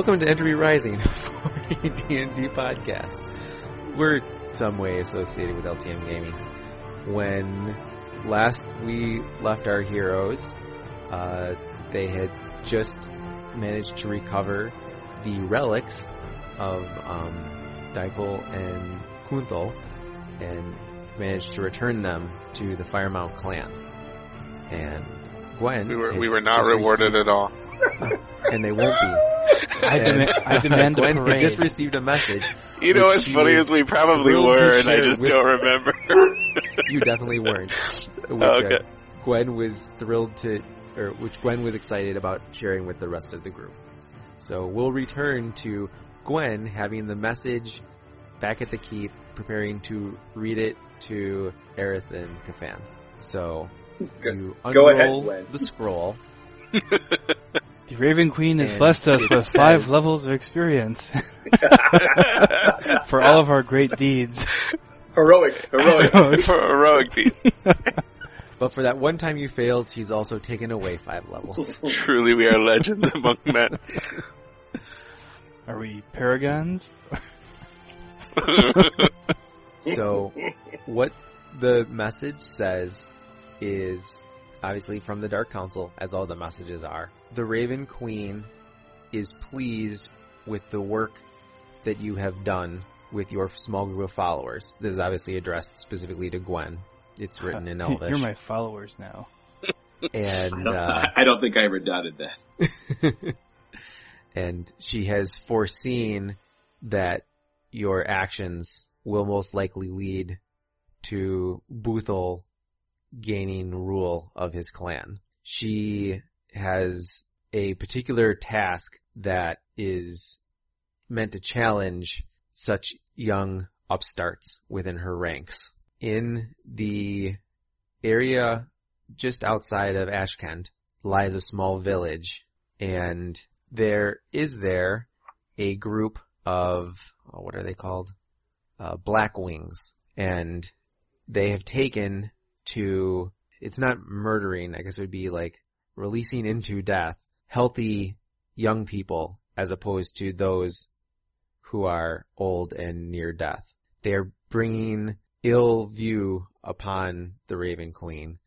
Welcome to Entropy Rising for a D&D podcast. We're some way associated with LTM Gaming. When last we left our heroes, uh, they had just managed to recover the relics of um, Dipole and Kunthal and managed to return them to the Firemount clan. And Gwen, We were we were not rewarded received- at all. and they won't be. I, dem- I demand a Gwen had parade. just received a message. You know Which what's funny was is we probably were, and I just with- don't remember. You definitely weren't. Which, Oh, okay. uh, Gwen was thrilled to, or which Gwen was excited about sharing with the rest of the group. So we'll return to Gwen having the message back at the keep, preparing to read it to Aerith and Kafan. So Go- you go ahead, unroll the scroll. The Raven Queen has And blessed us it with five levels of experience for all of our great deeds. Heroics, heroics. For heroic deeds. But for that one time you failed, she's also taken away five levels. Truly, we are legends among men. Are we paragons? So, what the message says is obviously from the Dark Council, as all the messages are. The Raven Queen is pleased with the work that you have done with your small group of followers. This is obviously addressed specifically to Gwen. It's written in Elvish. You're my followers now. and, I don't, uh, I don't think I ever doubted that. and she has foreseen that your actions will most likely lead to Boothel gaining rule of his clan. She has a particular task that is meant to challenge such young upstarts within her ranks. In the area just outside of Ashkent lies a small village and there is there a group of oh, what are they called? Uh, Black Wings, and they have taken to it's not murdering. I guess it would be like releasing into death healthy young people as opposed to those who are old and near death. They are bringing ill view upon the Raven Queen,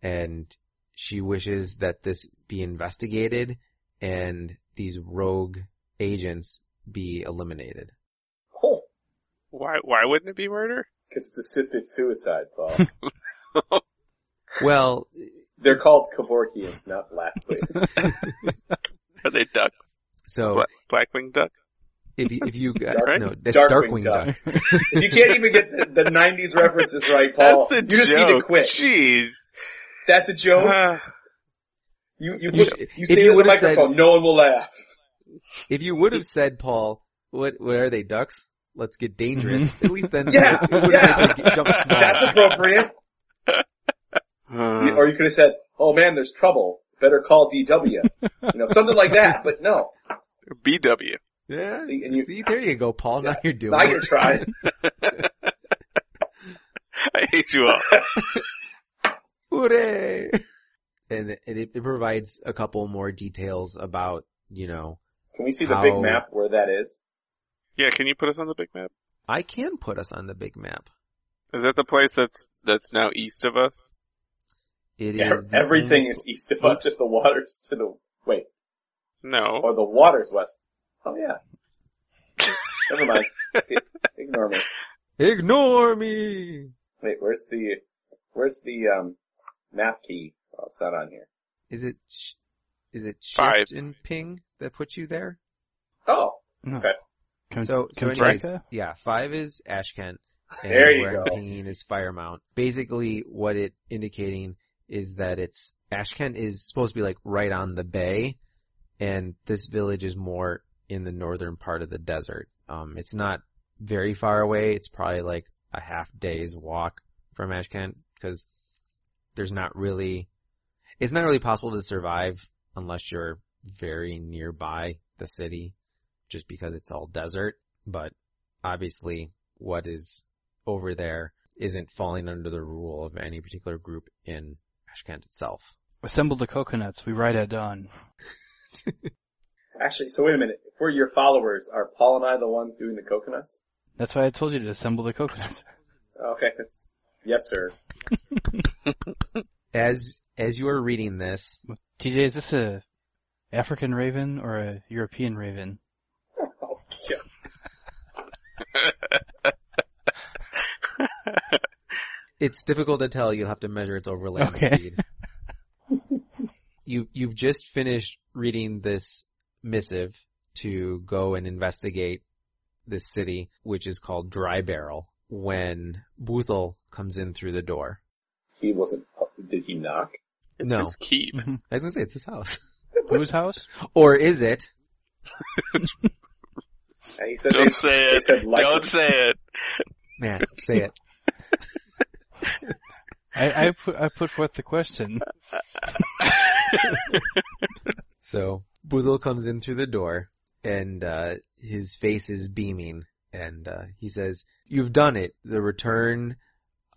and she wishes that this be investigated and these rogue agents be eliminated. Oh, Why why wouldn't it be murder? because it's assisted suicide, Paul. Well, They're called Kevorkians, not Blackwings. Are they ducks? so Black, blackwing duck? if you, if you got, Dark- no, it's that's Darkwing Darkwing Duck. Duck. if you can't even get the, the 90s references right, Paul, That's the you just joke. need to quit. Jeez. That's a joke. Ah, You, you, You you say you it in the would've said- microphone, no one will laugh. If you would have said, Paul, what, what are they, ducks? Let's get dangerous. At least then, Yeah, it would yeah. have jump small. That's appropriate. Uh, Or you could have said, oh man, there's trouble. Better call DW. you know, something like that, but no. BW. yeah, See, and you- see, there you go, Paul. Now you're doing Now it. you're trying. I hate you all. Hooray! And it, it, it provides a couple more details about, you know, Can we see the big map where that is? Yeah, can you put us on the big map? I can put us on the big map. Is that the place that's that's now east of us? It is Ev- the Everything only- is east of us if the water's to the, wait, No. or the water's west. Oh yeah. Never mind. Ignore me. Ignore me. Wait, where's the, where's the, um, map key? Oh, it's not on here. Is it sh- is it Five. shift and ping that puts you there? Oh, No. Okay. Con- So so anyways, Contracta? yeah, five is Ashkent. And There you where I'm go. pinging is Firemount. Basically, what it indicating is that it's Ashkent is supposed to be like right on the bay, and this village is more in the northern part of the desert. Um, it's not very far away. It's probably like a half day's walk from Ashkent because there's not really, it's not really possible to survive unless you're very nearby the city, just because it's all desert. But obviously, what is over there isn't falling under the rule of any particular group in Ashkent itself. Assemble the coconuts. We ride at dawn. Actually, so wait a minute. If we're your followers, are Paul and I the ones doing the coconuts? That's why I told you to assemble the coconuts. Okay, that's, yes sir. As as you are reading this, TJ, is this a African raven or a European raven? Oh, yeah. It's difficult to tell. You'll have to measure its overland Okay. speed. you you've just finished reading this missive to go and investigate this city, which is called Dry Barrel. When Boothel comes in through the door, He wasn't, did he knock? It's No. his keep. I was gonna say it's his house, Whose house? or is it? He said Don't they, say it. said Don't say it. Man, say it. I, I put I put forth the question. So Boothel comes in through the door, and uh, his face is beaming, and uh, he says, "You've done it. The return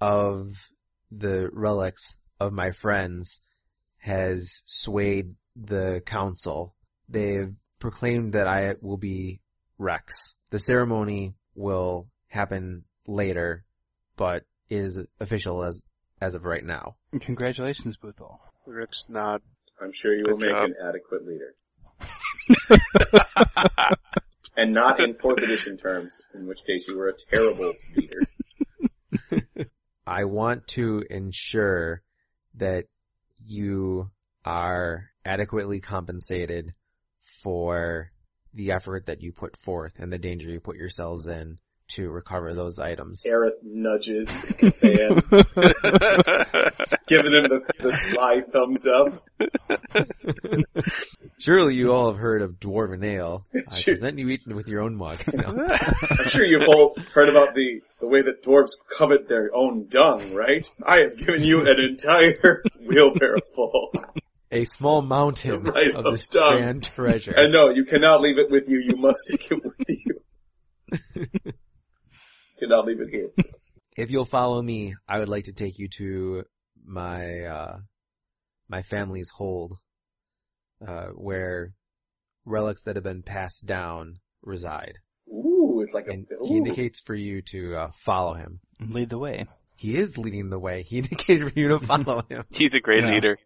of the relics of my friends has swayed the council. They've proclaimed that I will be Rex. The ceremony will happen later, but is official as as of right now." Congratulations, Boothel. Rich nod. I'm sure you will Good make job. an adequate leader. and not in fourth edition terms, in which case you were a terrible leader. I want to ensure that you are adequately compensated for the effort that you put forth and the danger you put yourselves in to recover those items. Aerith nudges Fan, giving him the, the sly thumbs up. Surely you all have heard of Dwarven Ale. I Sure. present you each with your own mug. No. I'm sure you've all heard about the, the way that dwarves covet their own dung, right? I have given you an entire wheelbarrow full. A small mountain Right, of of this dung. grand treasure. And no, you cannot leave it with you, you must take it with you. Cannot leave it here. if you'll follow me, I would like to take you to my uh my family's hold, uh, where relics that have been passed down reside. Ooh, it's like a, ooh. he indicates for you to uh, follow him. Lead the way. He is leading the way. He indicated for you to follow him. He's a great Yeah. leader.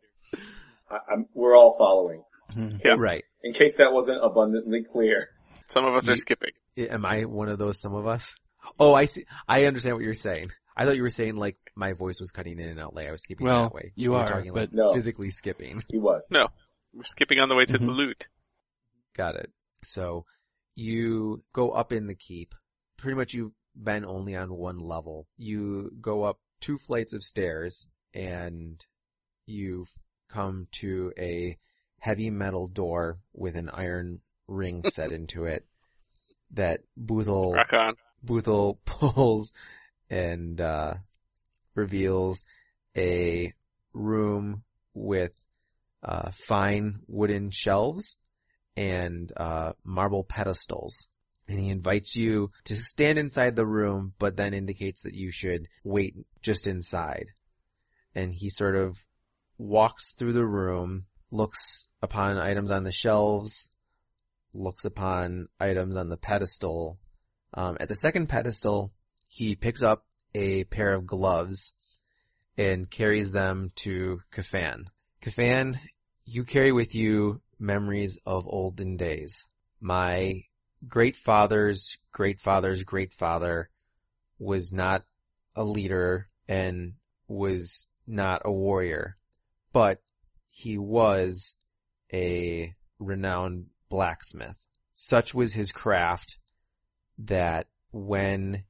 I, I'm, we're all following. Mhm. Yeah. Right. In case that wasn't abundantly clear. Some of us are skipping. Am I one of those some of us? Oh, I see. I understand what you're saying. I thought you were saying like my voice was cutting in and out like I was skipping Well, that way. you were are, talking like but- No. physically skipping. He was. No. We're skipping on the way to the Mhm. loot. Got it. So you go up in the keep. Pretty much you've been only on one level. You go up two flights of stairs and you come to a heavy metal door with an iron ring set into it that Boothel Rock on. Boothel pulls and uh, reveals a room with uh, fine wooden shelves and uh, marble pedestals. And he invites you to stand inside the room, but then indicates that you should wait just inside. And he sort of walks through the room, looks upon items on the shelves, looks upon items on the pedestal, um, at the second pedestal, he picks up a pair of gloves and carries them to Kafan. Kafan, you carry with you memories of olden days. My great father's great father's great father was not a leader and was not a warrior, but he was a renowned blacksmith. Such was his craft that when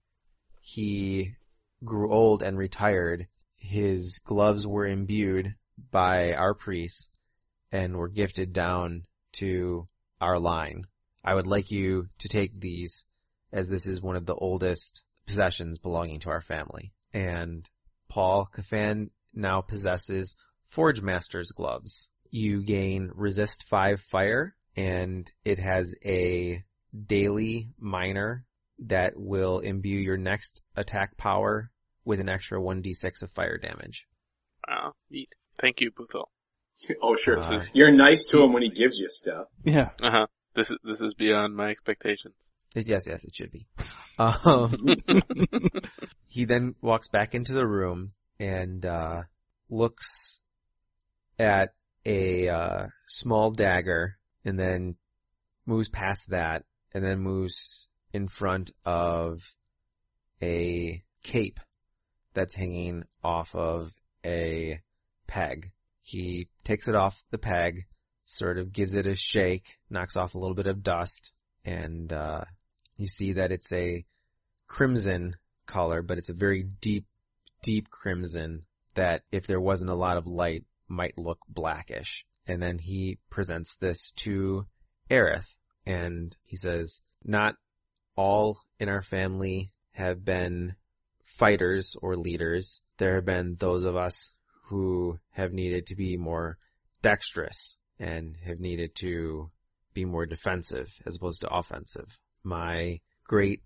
he grew old and retired, his gloves were imbued by our priests and were gifted down to our line. I would like you to take these as this is one of the oldest possessions belonging to our family. And Paul Kafan now possesses Forge Master's gloves. You gain resist 5 fire and it has a daily minor that will imbue your next attack power with an extra 1d6 of fire damage. Wow. Neat. Thank you, Boothel. Oh, sure. Uh, You're nice to him when he gives you stuff. Yeah. Uh huh. This is this is beyond my expectations. Yes, yes, it should be. Um, he then walks back into the room and uh, looks at a uh, small dagger and then moves past that and then moves in front of a cape that's hanging off of a peg. He takes it off the peg, sort of gives it a shake, knocks off a little bit of dust, and uh, you see that it's a crimson color, but it's a very deep, deep crimson that if there wasn't a lot of light might look blackish. And then he presents this to Aerith and he says, not all in our family have been fighters or leaders. There have been those of us who have needed to be more dexterous and have needed to be more defensive as opposed to offensive. My great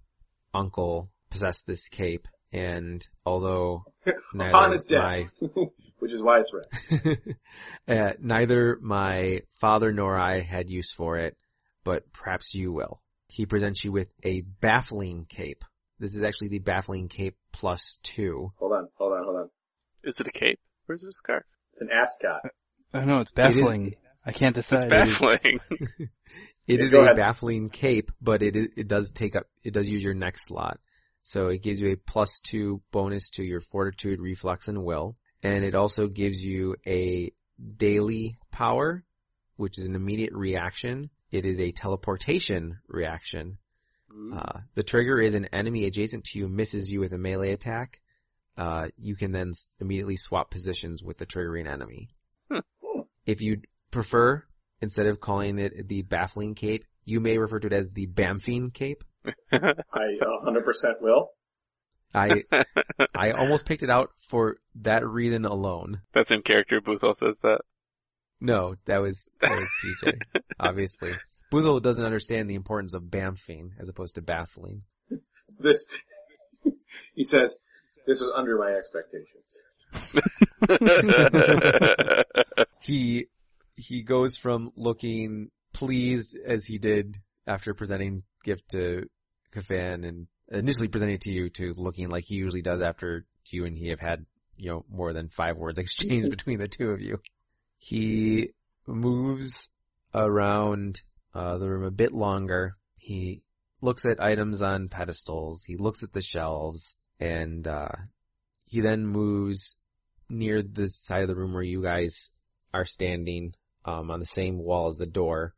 uncle possessed this cape and although neither Upon his death. my Which is why it's red. uh, neither my father nor I had use for it, but perhaps you will. He presents you with a baffling cape. This is actually the baffling cape plus two. Hold on, hold on, hold on. Is it a cape? Or is it a scarf? It's an ascot. I know it's It is- baffling. I can't decide. It's baffling. It Yeah, is a ahead. baffling cape, but it is, it does take up, it does use your next slot. So it gives you a plus two bonus to your fortitude, reflex, and will. And it also gives you a daily power, which is an immediate reaction. It is a teleportation reaction. Uh, the trigger is an enemy adjacent to you misses you with a melee attack. Uh, you can then s- immediately swap positions with the triggering enemy. Hmm. If you prefer, instead of calling it the baffling cape, you may refer to it as the bamfing cape. I 100% will. I I almost picked it out for that reason alone. That's in character. Boothel says that. No, that was that was TJ, obviously. Boothel doesn't understand the importance of bamfing as opposed to baffling. This, he says, this was under my expectations. he he goes from looking pleased as he did after presenting gift to Kafan and initially presenting it to you to looking like he usually does after you and he have had, you know, more than five words exchanged between the two of you. He moves around uh, the room a bit longer. He looks at items on pedestals. He looks at the shelves and uh, he then moves near the side of the room where you guys are standing um, on the same wall as the door,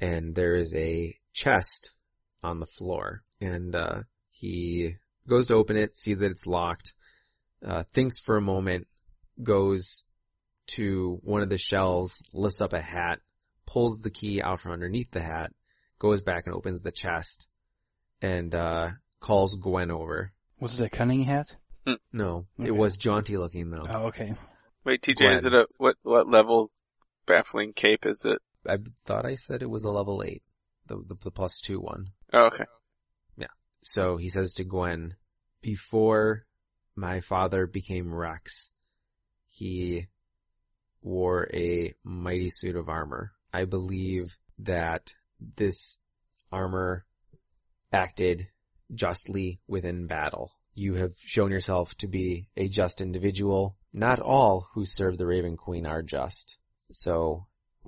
and there is a chest on the floor. And uh, he goes to open it, sees that it's locked, uh, thinks for a moment, goes to one of the shelves, lifts up a hat, pulls the key out from underneath the hat, goes back and opens the chest, and uh, calls Gwen over. Was it a cunning hat? No, Okay. it was jaunty looking though. Oh, okay. Wait, TJ, Gwen. is it a what what level baffling cape is it? I thought I said it was a level eight, the, the the plus two one. Oh, okay. Yeah. So he says to Gwen, before my father became Rex, he wore a mighty suit of armor. I believe that this armor acted justly within battle. You have shown yourself to be a just individual. Not all who serve the Raven Queen are just. So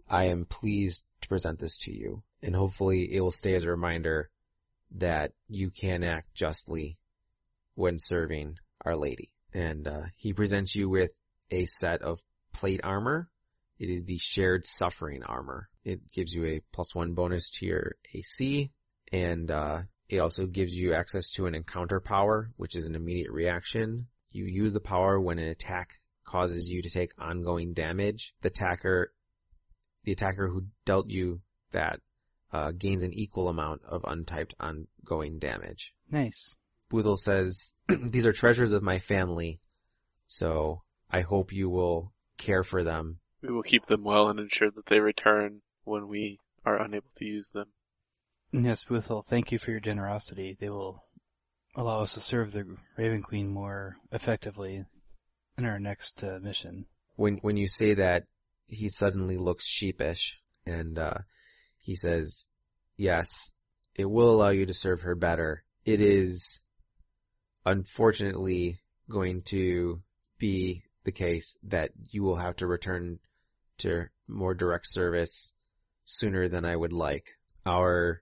I am pleased to present this to you, and hopefully it will stay as a reminder that you can act justly when serving Our Lady. And uh, he presents you with a set of plate armor. It is the shared suffering armor. It gives you a plus one bonus to your AC, and uh, it also gives you access to an encounter power, which is an immediate reaction. You use the power when an attack causes you to take ongoing damage. The attacker, the attacker who dealt you that uh, gains an equal amount of untyped ongoing damage. Nice. Boothel says, these are treasures of my family, so I hope you will care for them. We will keep them well and ensure that they return when we are unable to use them. Yes, Boothel, thank you for your generosity. They will allow us to serve the Raven Queen more effectively in our next uh, mission. When, when you say that, he suddenly looks sheepish, and, uh, he says, yes, it will allow you to serve her better. It is unfortunately going to be the case that you will have to return to more direct service sooner than I would like. Our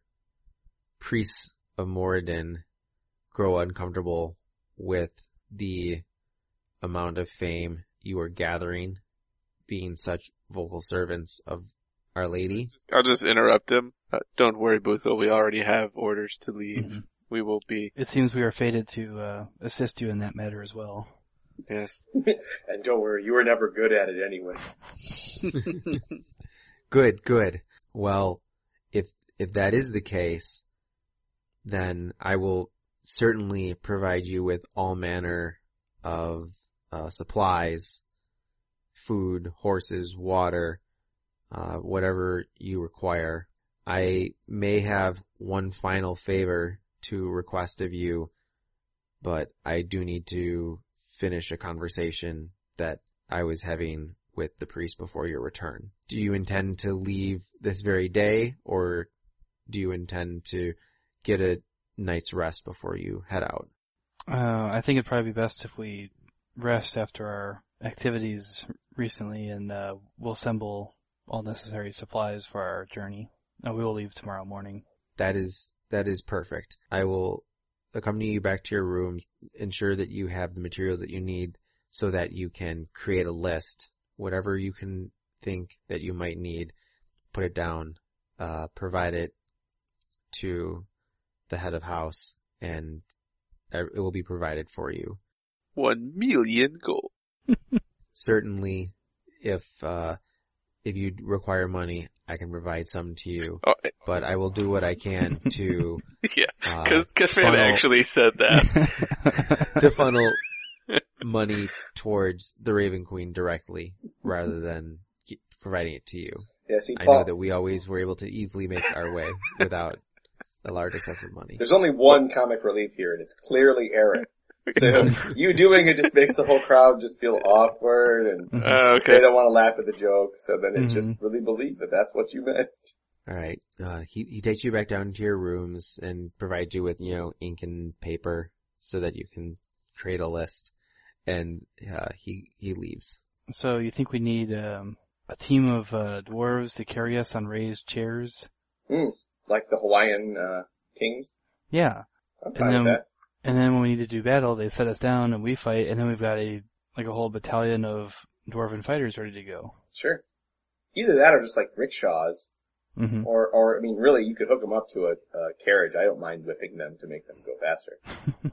priests of Moradin grow uncomfortable with the amount of fame you are gathering being such vocal servants of Our Lady. I'll just interrupt him. Uh, don't worry, Boothel. We already have orders to leave. Mhm. We will be. It seems we are fated to uh, assist you in that matter as well. Yes. And don't worry, you were never good at it anyway. Good, good. Well, if, if that is the case, then I will certainly provide you with all manner of uh, supplies, food, horses, water, uh, whatever you require. I may have one final favor to request of you, but I do need to finish a conversation that I was having with the priest before your return. Do you intend to leave this very day, or do you intend to get a night's rest before you head out? Uh, I think it'd probably be best if we rest after our activities recently, and uh, we'll assemble all necessary supplies for our journey. Uh, we will leave tomorrow morning. That is that is perfect. I will accompany you back to your rooms, ensure that you have the materials that you need so that you can create a list. Whatever you can think that you might need, put it down, uh, provide it to the head of house and it will be provided for you. One million gold. Certainly, if, uh, if you require money, I can provide some to you, Oh, but I will do what I can to, yeah. uh, Cause, cause man actually said that. to funnel money towards the Raven Queen directly rather than providing it to you. Yeah, see, I Paul, know that we always were able to easily make our way without a large excess of money. there's only one comic relief here, and it's clearly Eric. So you doing it just makes the whole crowd just feel awkward, and Mhm. Oh, they don't want to laugh at the joke. So then it's just Mhm. really believe that that's what you meant. Alright, uh, he, he takes you back down to your rooms and provides you with, you know, ink and paper so that you can create a list. And, uh, he, he leaves. so you think we need um, a team of uh, dwarves to carry us on raised chairs? Like the Hawaiian uh, kings. Yeah. I'm And fine then- with that. And then when we need to do battle, they set us down and we fight, and then we've got a like a whole battalion of dwarven fighters ready to go. Sure. Either that or just like rickshaws, hmm or or I mean, really, you could hook them up to a, a carriage. I don't mind whipping them to make them go faster.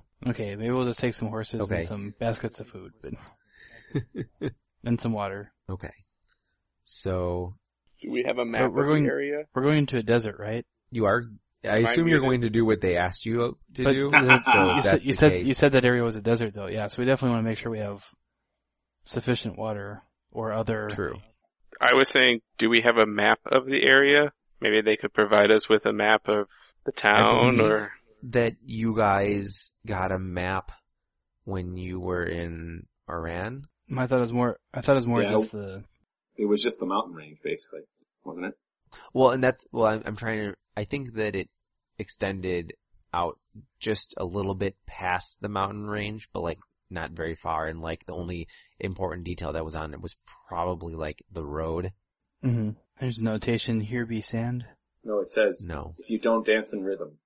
Okay, maybe we'll just take some horses Okay. and some baskets of food, but and some water. Okay. So, Do we have a map we're of going- the area? We're going into a desert, right? you are, I assume you're going to do what they asked you to But do. the- So you that's said you the said case. you said that area was a desert, though. Yeah, so we definitely want to make sure we have sufficient water or other. True. I was saying, do we have a map of the area? Maybe they could provide us with a map of the town believe- or that you guys got a map when you were in Iran. I thought it was more. I thought it was more Yeah. just the. It was just the mountain range, basically, wasn't it? Well, and that's, well, I'm, I'm trying to, I think that it extended out just a little bit past the mountain range, but like not very far. And like the only important detail that was on it was probably like the road. Mm-hmm. There's a notation. Here be sand. No, it says No. if you don't dance in rhythm,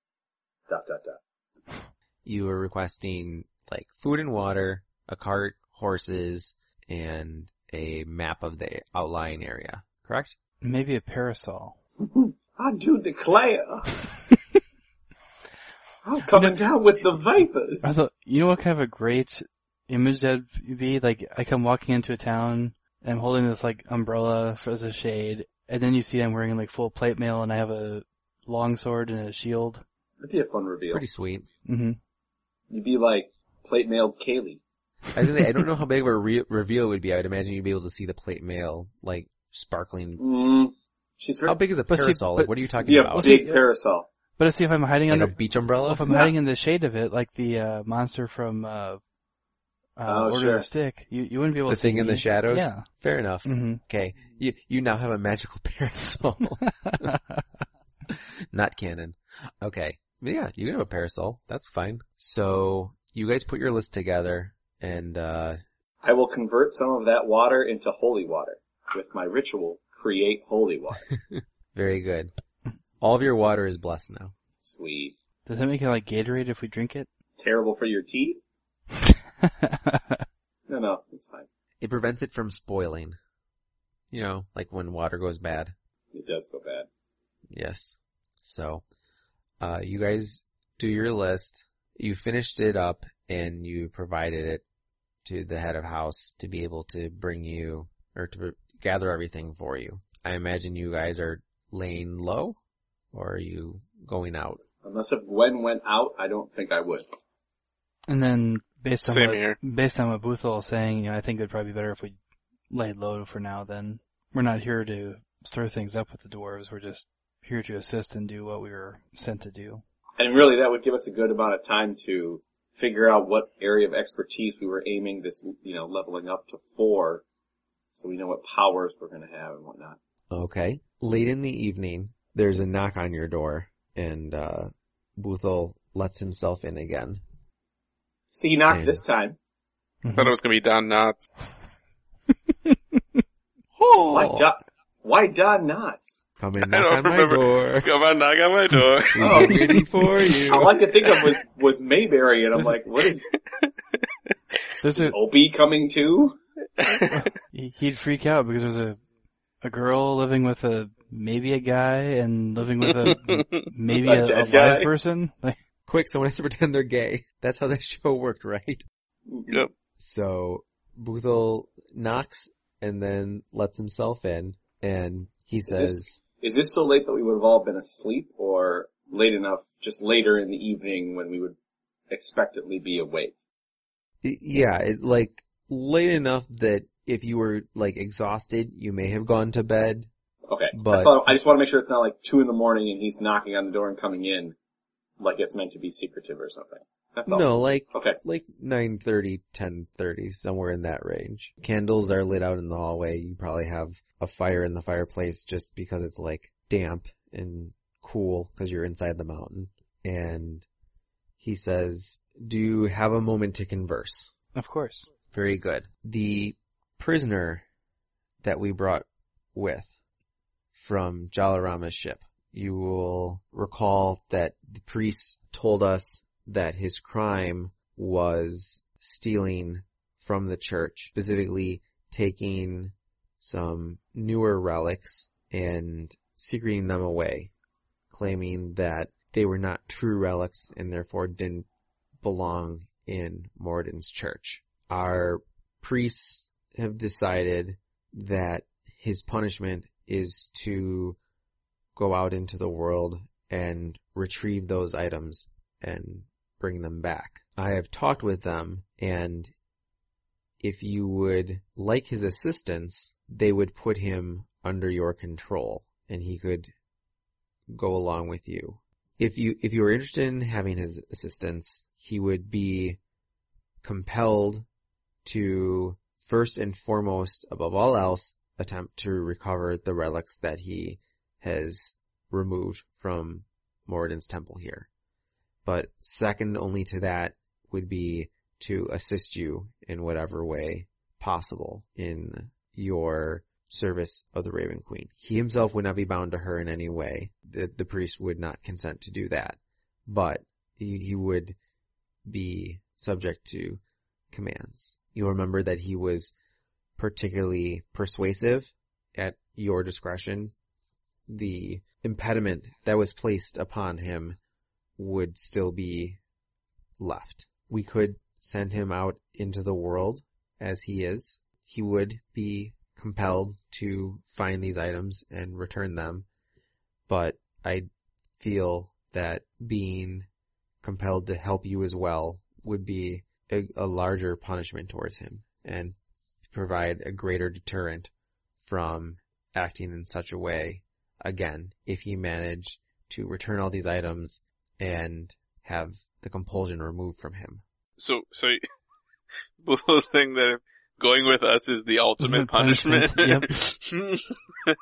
dot dot dot. You were requesting like food and water, a cart, horses, and a map of the outlying area, correct? Maybe a parasol. I do declare, I'm coming down with the vapors. I thought, you know what kind of a great image that'd be? Like, I come walking into a town, and I'm holding this, like, umbrella for, as a shade, and then you see I'm wearing, like, full plate mail, and I have a long sword and a shield. That'd be a fun It's reveal. pretty sweet. hmm You'd be like plate mailed Kaylee. I was gonna say, I don't know how big of a re- reveal it would be. I would imagine you'd be able to see the plate mail, like, sparkling. Mm, she's How big is a But see, parasol? like, what are you talking be a about? big parasol. But let's see if I'm hiding Like a beach umbrella? if I'm hiding in the shade of it, like the, uh, monster from, uh, uh, Oh, Order sure. of Stick, you, you wouldn't be able the to see thing in the shadows? Yeah. Fair enough. hmm Okay. You, you now have a magical parasol. Not canon. Okay. Yeah, you can have a parasol. That's fine. So you guys put your list together and uh I will convert some of that water into holy water. With my ritual, create holy water. very good. All of your water is blessed now. Sweet. Does that make it like Gatorade if we drink it? Terrible for your teeth? No, no, it's fine. It prevents it from spoiling. You know, like when water goes bad. It does go bad. Yes. So, uh, you guys do your list. You finished it up and you provided it to the head of house to be able to bring you or to gather everything for you. I imagine you guys are laying low or are you going out? Unless if Gwen went out, I don't think I would. and then based on Same what, here. based on what Boothel was saying, you know, I think it'd probably be better if we laid low for now. Then we're not here to stir things up with the dwarves. We're just here to assist and do what we were sent to do. And really that would give us a good amount of time to figure out what area of expertise we were aiming this, you know, leveling up to four. So we know what powers we're gonna have and whatnot. Okay. Late in the evening, there's a knock on your door and, uh, Boothel lets himself in again. See, he knocked Yeah. this time. I thought it was gonna be Don Knotts. Oh! Why Don, why Don Knotts? Come and I knock don't on my door. Come on, knock on my door. Oh. We're waiting for you. All I could think of was, was Mayberry and I'm like, what is, There's is a, Opie coming too? he- he'd freak out because there's a a girl living with a maybe a guy and living with a maybe A a, a live person. Like, Quick, someone has to pretend they're gay. That's how that show worked, right? Yep. So, Boothel knocks and then lets himself in and he says, this- Is this so late that we would have all been asleep or late enough just later in the evening when we would expectantly be awake? Yeah, it, like late enough that if you were like exhausted, you may have gone to bed. Okay. But- That's all, I just want to make sure it's not like two in the morning and he's knocking on the door and coming in like it's meant to be secretive or something. That's all. No, like Okay. like 9:30, 10:30, somewhere in that range. Candles are lit out in the hallway. You probably have a fire in the fireplace just because it's like damp and cool because you're inside the mountain. And he says, "Do you have a moment to converse?" of course. Very good. The prisoner that we brought with from Jalarama's ship. You will recall that the priest told us that his crime was stealing from the church, specifically taking some newer relics and secreting them away, claiming that they were not true relics and therefore didn't belong in Moradin's church. Our priests have decided that his punishment is to go out into the world and retrieve those items and bring them back. I have talked with them and if you would like his assistance, they would put him under your control and he could go along with you. If you, if you were interested in having his assistance, he would be compelled to first and foremost, above all else, attempt to recover the relics that he has removed from Moradin's temple here. But second only to that would be to assist you in whatever way possible in your service of the Raven Queen. He himself would not be bound to her in any way. The, the priest would not consent to do that. But he, he would be subject to commands. You'll remember that he was particularly persuasive at your discretion. The impediment that was placed upon him would still be left. We could send him out into the world as he is. He would be compelled to find these items and return them, but I feel that being compelled to help you as well would be a, a larger punishment towards him and provide a greater deterrent from acting in such a way again if he managed to return all these items and have the compulsion removed from him. So, so Bull's thing that going with us is the ultimate Ultimate punishment, punishment.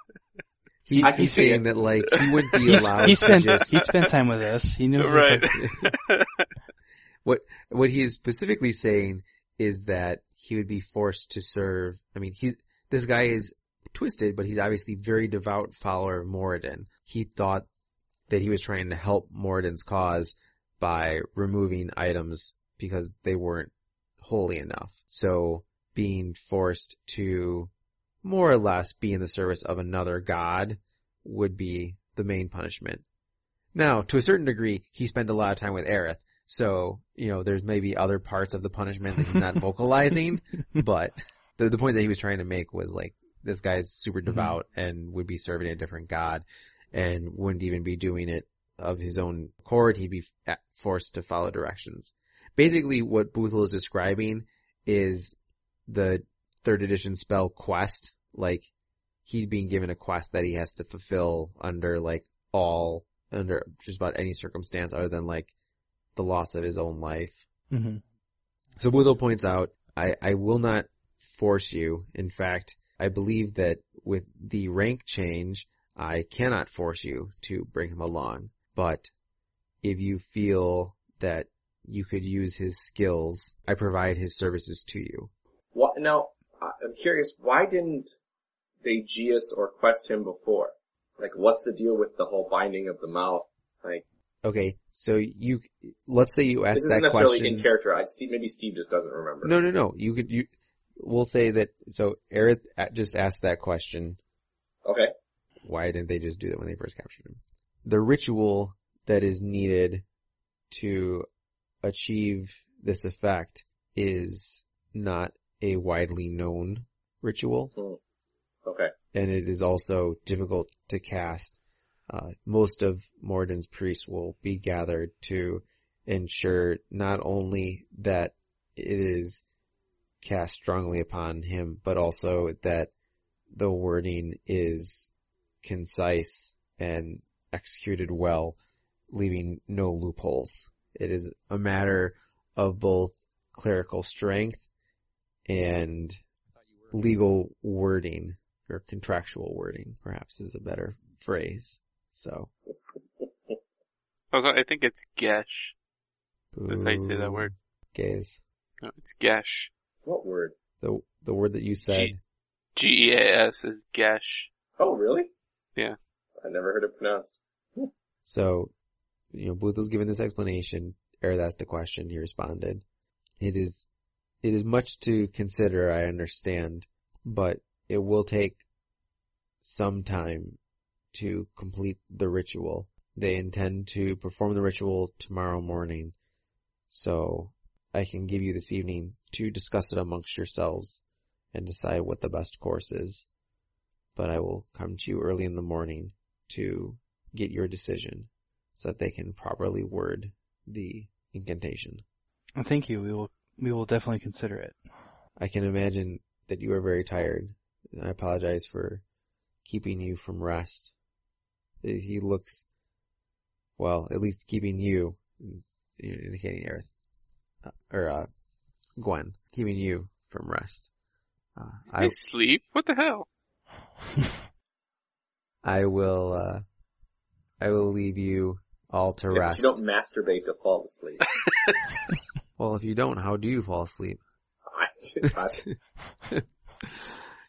He's, he's saying it. that like he wouldn't be He's, allowed he to spent just he spent time with us. He knew Right. What what he is specifically saying is that he would be forced to serve. I mean, he's this guy is twisted, but he's obviously very devout follower of Moradin. He thought that he was trying to help Moradin's cause by removing items because they weren't holy enough. So being forced to more or less be in the service of another god would be the main punishment. Now, to a certain degree, he spent a lot of time with Aerith, so, you know, there's maybe other parts of the punishment that he's not vocalizing, but the, the point that he was trying to make was like, this guy's super mm-hmm. devout and would be serving a different god and wouldn't even be doing it of his own accord. He'd be forced to follow directions. Basically, what Boothel is describing is the third edition spell quest. Like, he's being given a quest that he has to fulfill under like all, under just about any circumstance other than like the loss of his own life. hmm So Boothel points out, I, I will not force you. In fact, I believe that with the rank change, I cannot force you to bring him along. But if you feel that you could use his skills, I provide his services to you. What, now, I- I'm curious, why didn't they Geas or quest him before? Like, what's the deal with the whole binding of the mouth? Like, Okay, so you, let's say you ask that question. this isn't necessarily in character. Steve, maybe Steve just doesn't remember. No, no, no. You could, you, we'll say that, so Aerith just asked that question. Okay. Why didn't they just do that when they first captured him? The ritual that is needed to achieve this effect is not a widely known ritual, hmm. Okay. and it is also difficult to cast. Uh, most of Moradin's priests will be gathered to ensure not only that it is cast strongly upon him, but also that the wording is concise and executed well, leaving no loopholes. It is a matter of both clerical strength and legal wording or contractual wording, perhaps is a better phrase. So, Also, I think it's Gesh. That's how you say that word. Gaze. No, it's Gesh. What word? The the word that you said. G-E-A-S is Gesh. Oh, really? Yeah. I never heard it pronounced. So, you know, Booth was given this explanation. Aerith asked a question. He responded. It is, it is much to consider. I understand, but it will take some time to complete the ritual. They intend to perform the ritual tomorrow morning, so I can give you this evening to discuss it amongst yourselves and decide what the best course is. But I will come to you early in the morning to get your decision so that they can properly word the incantation. Uh, thank you. We will we will definitely consider it. I can imagine that you are very tired. I apologize for keeping you from rest. He looks, well, at least keeping you, indicating Aerith, uh, or uh, Gwen, keeping you from rest. Uh, I I sleep? What the hell? I will uh, I will leave you all to Yeah, rest. you don't masturbate to fall asleep. Well, if you don't, how do you fall asleep? I, I,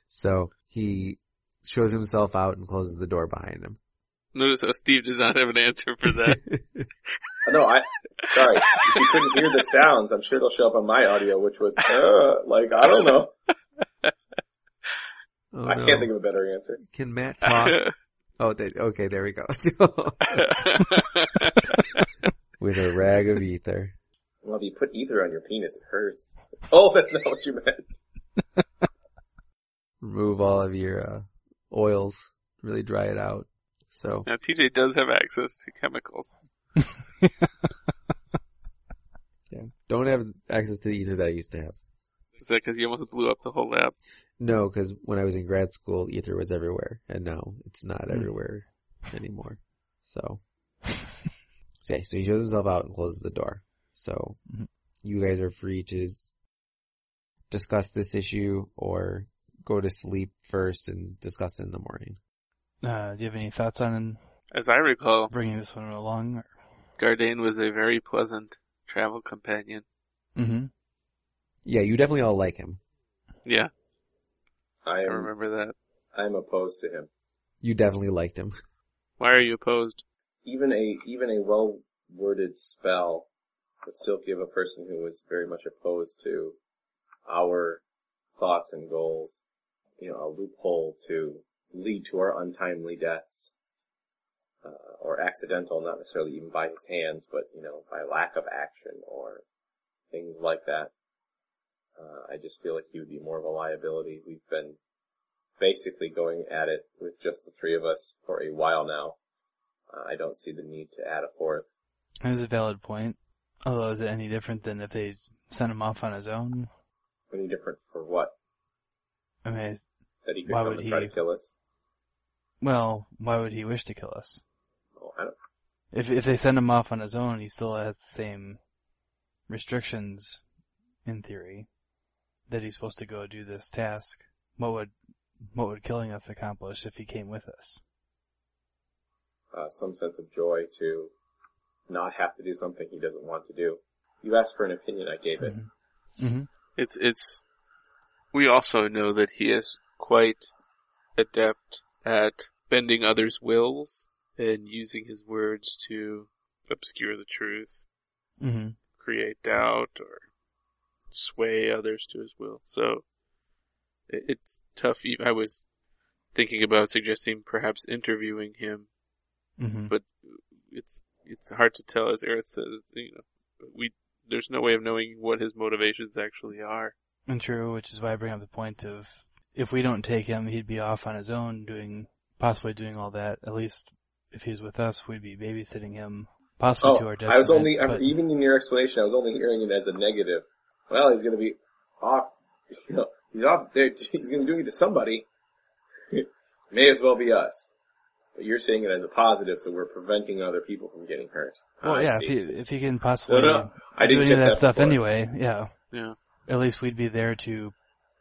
so he shows himself out and closes the door behind him. Notice how Steve did not have an answer for that. no, I, sorry. If you couldn't hear the sounds, I'm sure it'll show up on my audio, which was, uh, like, I don't know. Oh, I no. can't think of a better answer. Can Matt talk? oh, they, okay, there we go. With a rag of ether. Well, if you put ether on your penis, it hurts. Oh, that's not what you meant. Remove all of your uh, oils. Really dry it out. So now TJ does have access to chemicals. yeah, don't have access to the ether that I used to have. Is that because you almost blew up the whole lab? No, because when I was in grad school, ether was everywhere, and now it's not Hmm. everywhere anymore. So, okay, so he shows himself out and closes the door. So, Mhm. you guys are free to discuss this issue or go to sleep first and discuss it in the morning. Uh, do you have any thoughts on As I recall, bringing this one along? Gardain was a very pleasant travel companion. Mm-hmm. Yeah, you definitely all like him. Yeah, I I am, remember that. I am opposed to him. You definitely liked him. Why are you opposed? Even a, even a well worded spell could still give a person who is very much opposed to our thoughts and goals, you know, a loophole to lead to our untimely deaths. Uh, or accidental, not necessarily even by his hands, but, you know, by lack of action or things like that. Uh, I just feel like he would be more of a liability. We've been basically going at it with just the three of us for a while now. Uh, I don't see the need to add a fourth. That's a valid point. Although, is it any different than if they sent him off on his own? Any different for what? I mean, That he could Why come would and try he- to kill us? Well, why would he wish to kill us? Oh, I don't, If if they send him off on his own, he still has the same restrictions, in theory, that he's supposed to go do this task. What would what would killing us accomplish if he came with us? uh, some sense of joy to not have to do something he doesn't want to do. You asked for an opinion, I gave it. Mm-hmm. It's it's. We also know that he is quite adept at bending others' wills and using his words to obscure the truth, Mm-hmm. create doubt, or sway others to his will. So it's tough. I was thinking about suggesting perhaps interviewing him, Mm-hmm. but it's it's hard to tell. As Aerith says, you know, we there's no way of knowing what his motivations actually are. And true, which is why I bring up the point of if we don't take him, he'd be off on his own doing possibly doing all that. At least if he was with us, we'd be babysitting him, possibly Oh, to our death. I was only, but- even in your explanation, I was only hearing it as a negative. Well, he's gonna be off, you know, he's off there, he's gonna do it to somebody. May as well be us. But you're saying it as a positive, so we're preventing other people from getting hurt. well, I yeah, if he if he can possibly No, no, I do didn't any get of that, that stuff before. anyway, yeah. Yeah. At least we'd be there to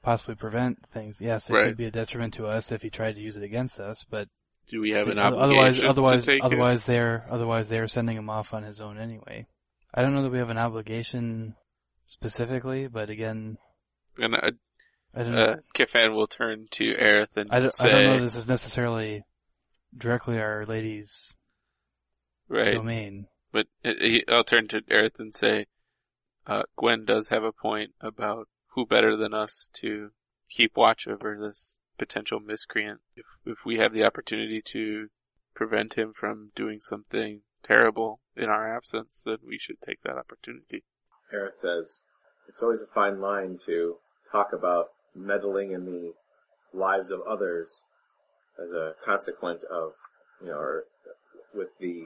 possibly prevent things. Yes, it Right. could be a detriment to us if he tried to use it against us, but Do we have an otherwise, obligation otherwise, to take it? otherwise they're otherwise they're sending him off on his own anyway. I don't know that we have an obligation specifically, but again, And uh, I don't know. uh, Kifan will turn to Aerith and I don't, say, I don't know this is necessarily directly Our Lady's right, domain. but uh, I'll turn to Aerith and say, uh, Gwen does have a point about who better than us to keep watch over this potential miscreant. If, if we have the opportunity to prevent him from doing something terrible in our absence, then we should take that opportunity. Aerith says, it's always a fine line to talk about meddling in the lives of others as a consequent of, you know, or with the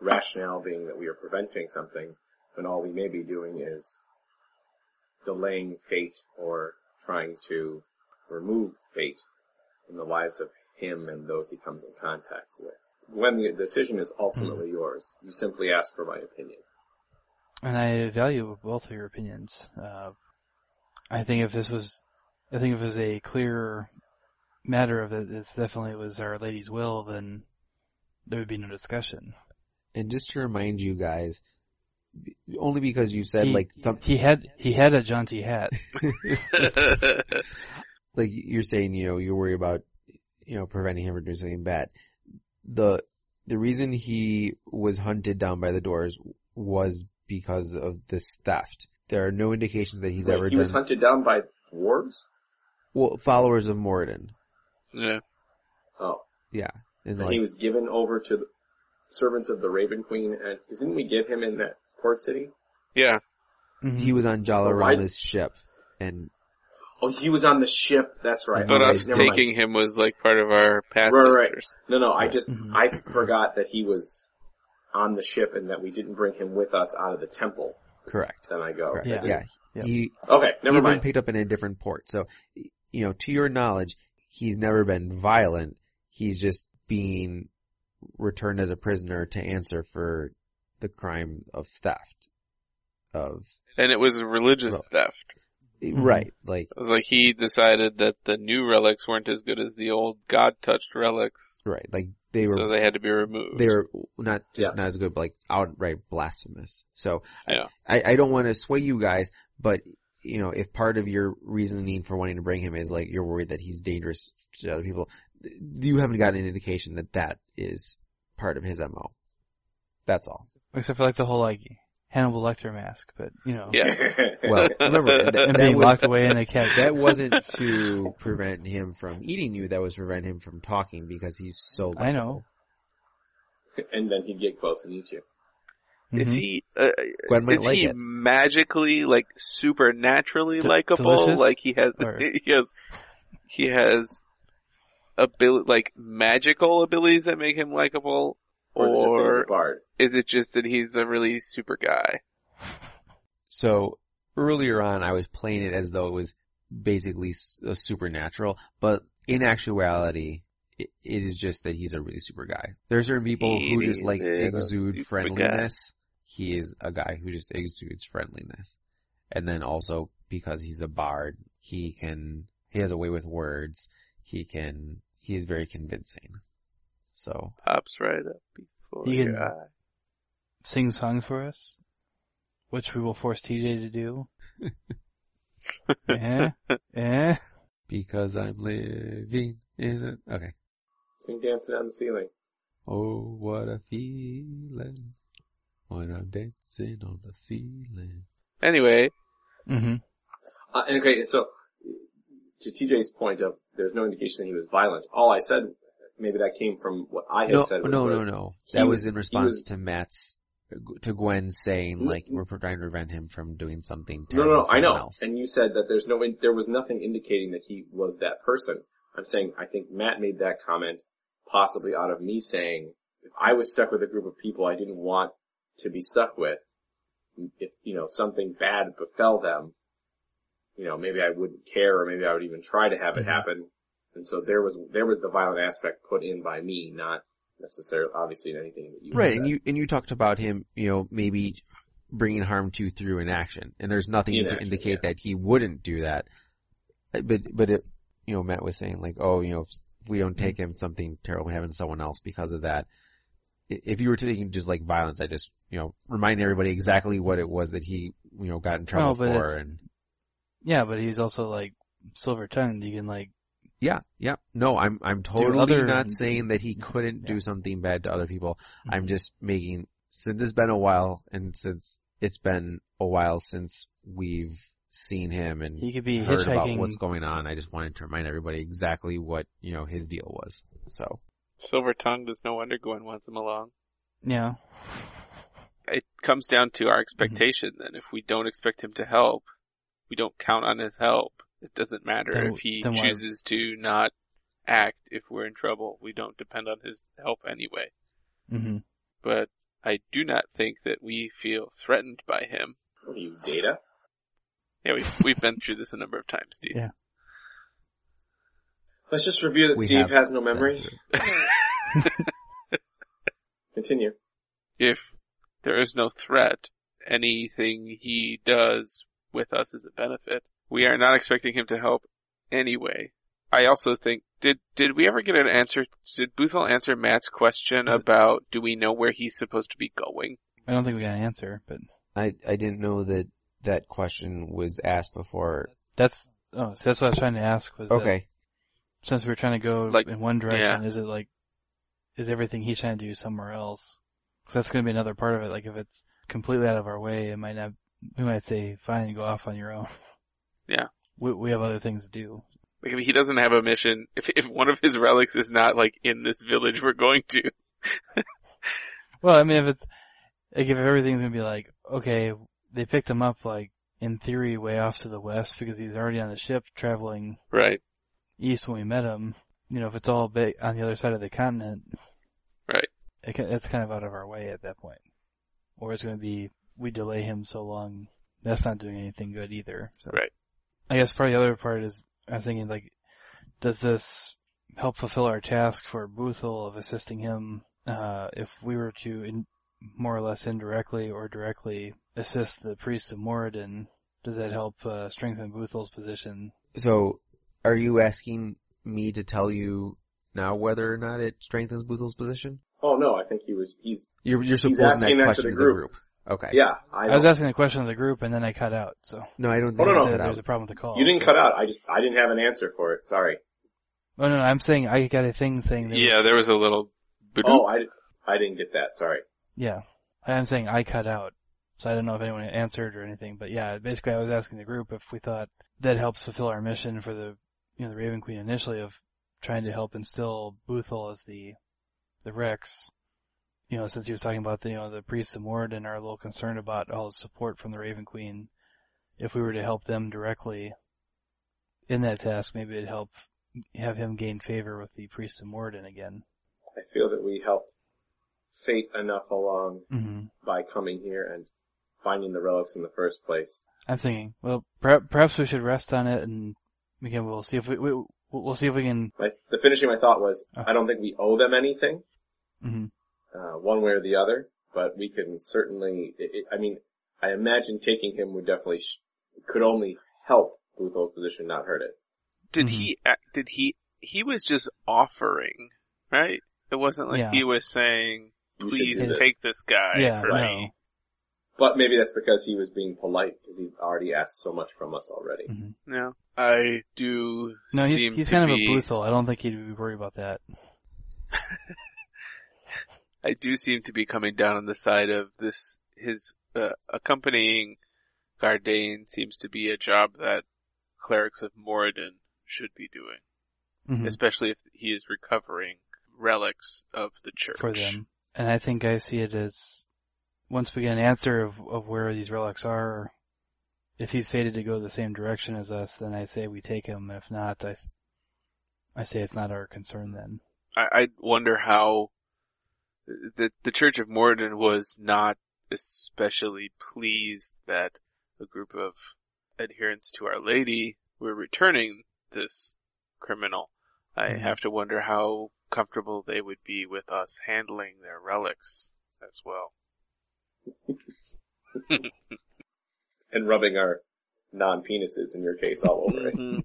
rationale being that we are preventing something when all we may be doing is delaying fate or trying to remove fate in the lives of him and those he comes in contact with. When the decision is ultimately yours, you simply ask for my opinion. And I value both of your opinions. Uh, I think if this was, I think if it was a clear matter of it, this definitely was Our Lady's will, then there would be no discussion. And just to remind you guys, b- only because you said he, like some, he had he had a jaunty hat. like you're saying, you know, you worry about, you know, preventing him from doing something bad. The, the reason he was hunted down by the doors was because of this theft. There are no indications that he's Wait, ever he done, was hunted down by dwarves? well, followers of Moradin. yeah. Oh. Yeah. And And like, he was given over to the servants of the Raven Queen, and didn't we get him in that port city? Yeah. Mhm. he was on So Jalarama's ship and Oh, he was on the ship. That's right. But Okay, us never mind. taking him was like part of our past Right, right. adventures. No, no. I just Mhm. I forgot that he was on the ship and that we didn't bring him with us out of the temple. correct. Then I go. Correct. Yeah. Yeah. Yep. He, Okay, never he'd been picked up in a different port. So, you know, to your knowledge, he's never been violent. He's just being returned as a prisoner to answer for the crime of theft. Of, And it was a religious Well- theft. Mm-hmm. Right. Like, It was like he decided that the new relics weren't as good as the old God-touched relics, right. Like, they were, so they had to be removed. they were not just Yeah. not as good, but like outright blasphemous. So, Yeah. I, I don't want to sway you guys, but, you know, if part of your reasoning for wanting to bring him is like, you're worried that he's dangerous to other people, you haven't gotten an indication that that is part of his MO. That's all. Except for like the whole like Hannibal Lecter mask, but you know, Yeah. Well, remember, that, and that being was- locked away in a cat. that wasn't to prevent him from eating you. That was to prevent him from talking because he's so. I know. and then he'd get close and eat you. Is Mhm. he, uh, Gwen might is like he it. magically, like, supernaturally D- likable? Like he has, Or- he has, he has abil like magical abilities that make him likable? Or is it just that he's a bard? is it just that he's a really super guy? So earlier on, I was playing it as though it was basically s- a supernatural, but in actuality, it, it is just that he's a really super guy. There are certain people who just like exude super friendliness. He is a guy who just exudes friendliness. And then also because he's a bard, he can, he has a way with words. He can, he is very convincing. So, Pops right up before He your can- eye. Sing songs for us, which we will force TJ to do. eh? Eh? because I'm living in a, okay. Sing dancing on the ceiling. Oh, what a feeling when I'm dancing on the ceiling. Anyway, Mm-hmm. Uh, okay, so to TJ's point of there's no indication that he was violent. All I said, maybe that came from what I had No, said. Was, no, no, no. That was- was in response was- to Matt's, to Gwen saying Mm, like, we're trying to prevent him from doing something No, terrible no, no, to I know. else. And you said that there's no, in, there was nothing indicating that he was that person. I'm saying, I think Matt made that comment possibly out of me saying, if I was stuck with a group of people I didn't want to be stuck with, if, you know, something bad befell them, you know, maybe I wouldn't care or maybe I would even try to have it Mhm. happen. And so there was, there was the violent aspect put in by me, not necessarily, obviously anything that you Right, said. and you, and you talked about him, you know, maybe bringing harm to you through inaction. And there's nothing to Inaction, indicate yeah. that he wouldn't do that. But, but it, you know, Matt was saying like, oh, you know, if we don't take him, something terrible happened to someone else because of that. If you were taking just like violence, I just, you know, remind everybody exactly what it was that he, you know, got in oh, trouble Oh, for and Yeah, but he's also like silver tongued. You can like, Yeah, yeah. No, I'm I'm totally other- not saying that he couldn't do something bad to other people. I'm Mhm. just making since it's been a while and since it's been a while since we've seen him and he could be heard about what's going on, I just wanted to remind everybody exactly what, you know, his deal was. So, silver tongue does no wonder Gwen wants him along. Yeah. It comes down to our expectation then. If we don't expect him to help, we don't count on his help. It doesn't matter Then- if he then why- chooses to not act if we're in trouble. We don't depend on his help anyway. hmm But I do not think that we feel threatened by him. What are you, data? Yeah, we've, we've been through this a number of times, Steve. Yeah. Let's just review that We Steve has no memory. Continue. If there is no threat, anything he does with us is a benefit. We are not expecting him to help anyway. I also think, did, did we ever get an answer, did Boothel answer Matt's question uh, about do we know where he's supposed to be going? I don't think we got an answer, but I I didn't know that that question was asked before. that's oh, so that's what I was trying to ask. Was that Okay. since we're trying to go Like, in one direction, is it like is everything he's trying to do somewhere else? Because that's going to be another part of it. Like if it's completely out of our way, it might not. We might say, "Fine, go off on your own." Yeah. We we have other things to do. Like, I mean, he doesn't have a mission. If, if one of his relics is not like in this village we're going to, Well, I mean, if it's like if everything's gonna be like, okay, they picked him up like in theory way off to the west because he's already on the ship traveling right, east when we met him. You know, if it's all big on the other side of the continent, right. it can, it's kind of out of our way at that point. Or it's going to be we delay him so long. That's not doing anything good either. So. Right. I guess probably the other part is I'm thinking like, does this help fulfill our task for Boothel of assisting him uh, if we were to in, more or less indirectly or directly assist the priest of Moradin Does that help uh, strengthen Boothel's position? So, are you asking me to tell you now whether or not it strengthens Boothel's position? Oh no, I think he was, he's, You're, you're He's supposing asking that that to question the to the group. Group. Okay. yeah, I, I was asking the question of the group and then I cut out, so No, I don't Oh, think no, no. said said there's a problem with the call. you didn't cut out, I just, I didn't have an answer for it, sorry. Oh no, no, I'm saying I got a thing saying there Yeah, was- there was a little. Oh, I, I didn't get that, sorry. yeah. I'm saying I cut out, so I don't know if anyone answered or anything. But yeah, basically I was asking the group if we thought that helps fulfill our mission for the you know the Raven Queen initially of trying to help instill Boothel as the the Rex. You know, since he was talking about the you know the priests of Moradin are a little concerned about all the support from the Raven Queen. If we were to help them directly in that task, maybe it'd help have him gain favor with the priests of Moradin again. I feel that we helped fate enough along hmm by coming here and finding the relics in the first place. I'm thinking, well, per- perhaps we should rest on it, and we can. We'll see if we, we we'll see if we can. My, the finishing my thought was, Oh. I don't think we owe them anything, hmm uh, one way or the other, but we can certainly, it, it, I mean, I imagine taking him would definitely, sh- could only help Boothel's position, not hurt it. Did Mhm. he? Did he? He was just offering, right? It wasn't like Yeah. he was saying, "Please do this. take this guy Yeah, for no. me." But maybe that's because he was being polite, because he already asked so much from us already. hmm No, I do No, he's seem he's to kind be. of a Boothel. I don't think he'd be worried about that. I do seem to be coming down on the side of this. His uh, accompanying Gardain seems to be a job that clerics of Moradin should be doing, Mhm. especially if he is recovering relics of the church. for them. And I think I see it as once we get an answer of of where these relics are, if he's fated to go the same direction as us, then I say we take him. If not, I, I say it's not our concern then. I, I wonder how the the Church of Moradin was not especially pleased that a group of adherents to Our Lady were returning this criminal. I Mhm. have to wonder how comfortable they would be with us handling their relics as well. And rubbing our non-penises, in your case, all over it. Mhm.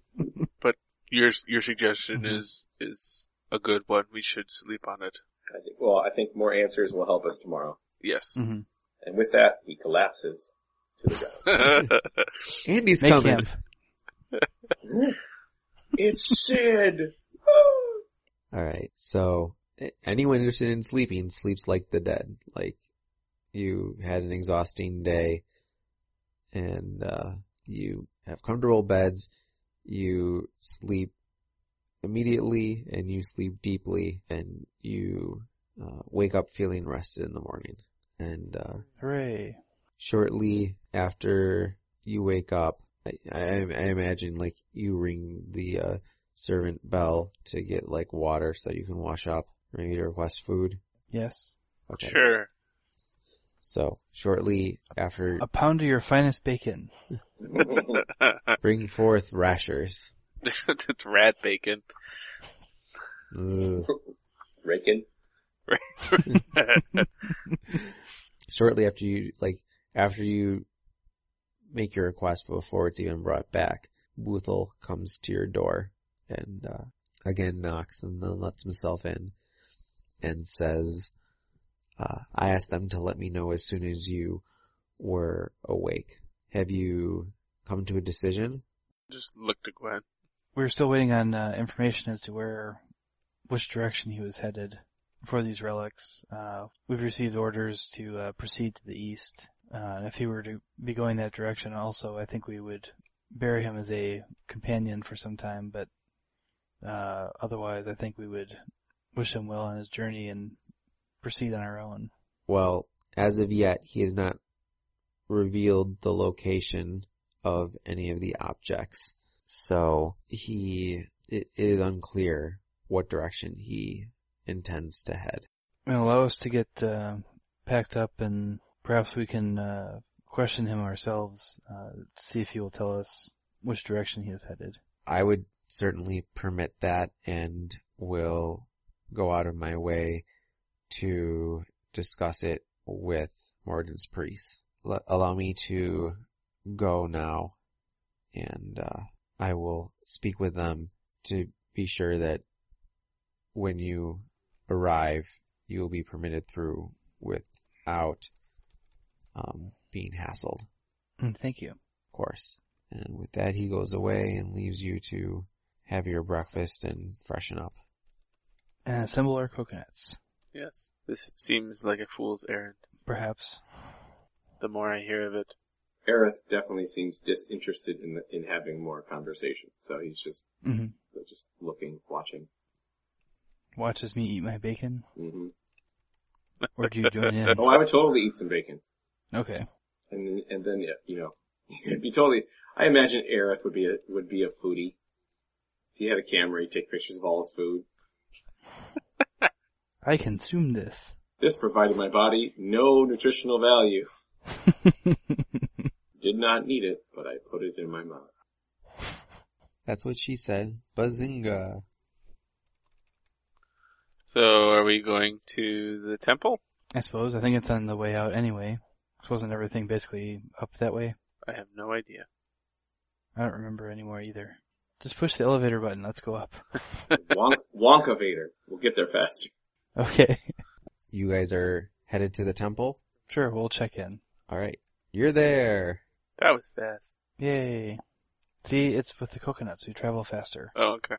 but your your suggestion Mhm. is is a good one. We should sleep on it. I think, well, I think more answers will help us tomorrow. Yes. hmm And with that, he collapses to the ground. Andy's Make coming. camp. it's Sid! Alright, so anyone interested in sleeping sleeps like the dead. Like, you had an exhausting day, and, uh, you have comfortable beds, you sleep immediately, and you sleep deeply, and you, uh, wake up feeling rested in the morning. And, uh, Hooray. shortly after you wake up, I, I, I imagine like you ring the uh, servant bell to get like water so you can wash up, maybe to request food. Yes. Okay. Sure. So shortly after, A pound of your finest bacon. bring forth rashers. it's rat bacon. Ugh. Rakin. Shortly after you like after you make your request before it's even brought back, Boothel comes to your door and uh, again knocks and then lets himself in and says, uh, "I asked them to let me know as soon as you were awake. Have you come to a decision?" Just look to Gwen. We were still waiting on uh, information as to where, which direction he was headed for these relics. Uh, we've received orders to uh, proceed to the east. Uh, and if he were to be going that direction also, I think we would bury him as a companion for some time, but uh, otherwise I think we would wish him well on his journey and proceed on our own. Well, as of yet, he has not revealed the location of any of the objects. So he, it is unclear what direction he intends to head. It'll allow us to get uh, packed up and perhaps we can uh, question him ourselves, uh, see if he will tell us which direction he is headed. I would certainly permit that and will go out of my way to discuss it with Moradin's priests. L- allow me to go now, and uh, I will speak with them to be sure that when you arrive, you will be permitted through without um, being hassled, Mm, Thank you. of course. And with that, he goes away and leaves you to have your breakfast and freshen up. And assemble our coconuts. Yes. This seems like a fool's errand. Perhaps. The more I hear of it. Aerith definitely seems disinterested in the, in having more conversation, so he's just hmm just looking, watching. Watches me eat my bacon. hmm Or do you join in? Oh, I would totally eat some bacon, Okay. and then- and then yeah, you know, it'd be totally. I imagine Aerith would be a would be a foodie. If he had a camera, he'd take pictures of all his food. I consume this. This provided my body no nutritional value. Did not need it, but I put it in my mouth. That's what she said. Bazinga. So are we going to the temple? I suppose. I think it's on the way out anyway. Wasn't everything basically up that way? I have no idea. I don't remember anymore either. Just push the elevator button. Let's go up. Wonk, Wonka Vader. We'll get there faster. Okay. You guys are headed to the temple? Sure, we'll check in. Alright. You're there. That was fast. Yay. See, it's with the coconuts. We travel faster. Oh, okay.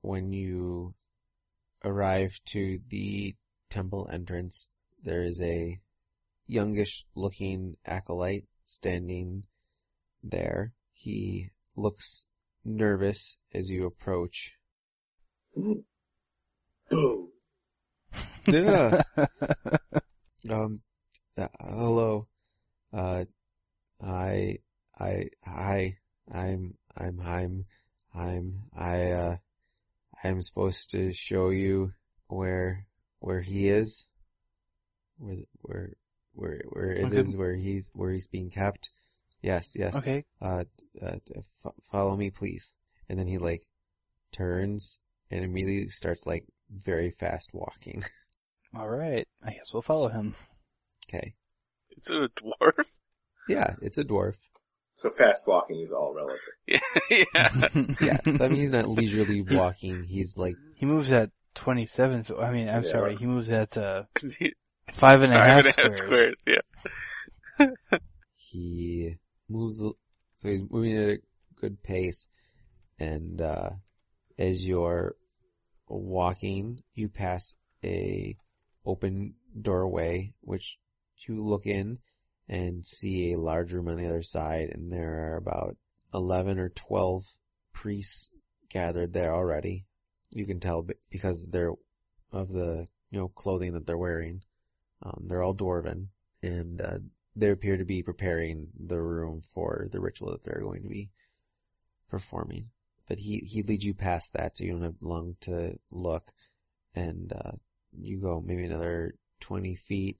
when you arrive to the temple entrance, there is a youngish looking acolyte standing there. He looks nervous as you approach. Boom. Yeah. um, uh, hello. Uh, I, I, hi, I'm, I'm, I'm, I'm, I, uh, I'm supposed to show you where, where he is. Where, where, where, where it is, Okay. where he's, where he's being kept. Yes, yes. Okay. Uh, uh, f- follow me, please. And then he like turns and immediately starts like very fast walking. Alright. I guess we'll follow him. Okay. It's a dwarf? Yeah, it's a dwarf. So fast walking is all relative. Yeah. yeah. Yeah, so, I mean he's not leisurely walking. He's like he moves at 27, so, I mean, I'm Yeah. sorry, he moves at, uh, Five five and a half and a half squares. squares. Yeah. he moves. So he's moving at a good pace, and uh, as you're walking, you pass a open doorway, which you look in and see a large room on the other side, and there are about eleven or twelve priests gathered there already. You can tell because they're of the you know clothing that they're wearing. Um, they're all dwarven, and uh, they appear to be preparing the room for the ritual that they're going to be performing. But he, he leads you past that so you don't have long to look. And, uh, you go maybe another 20 feet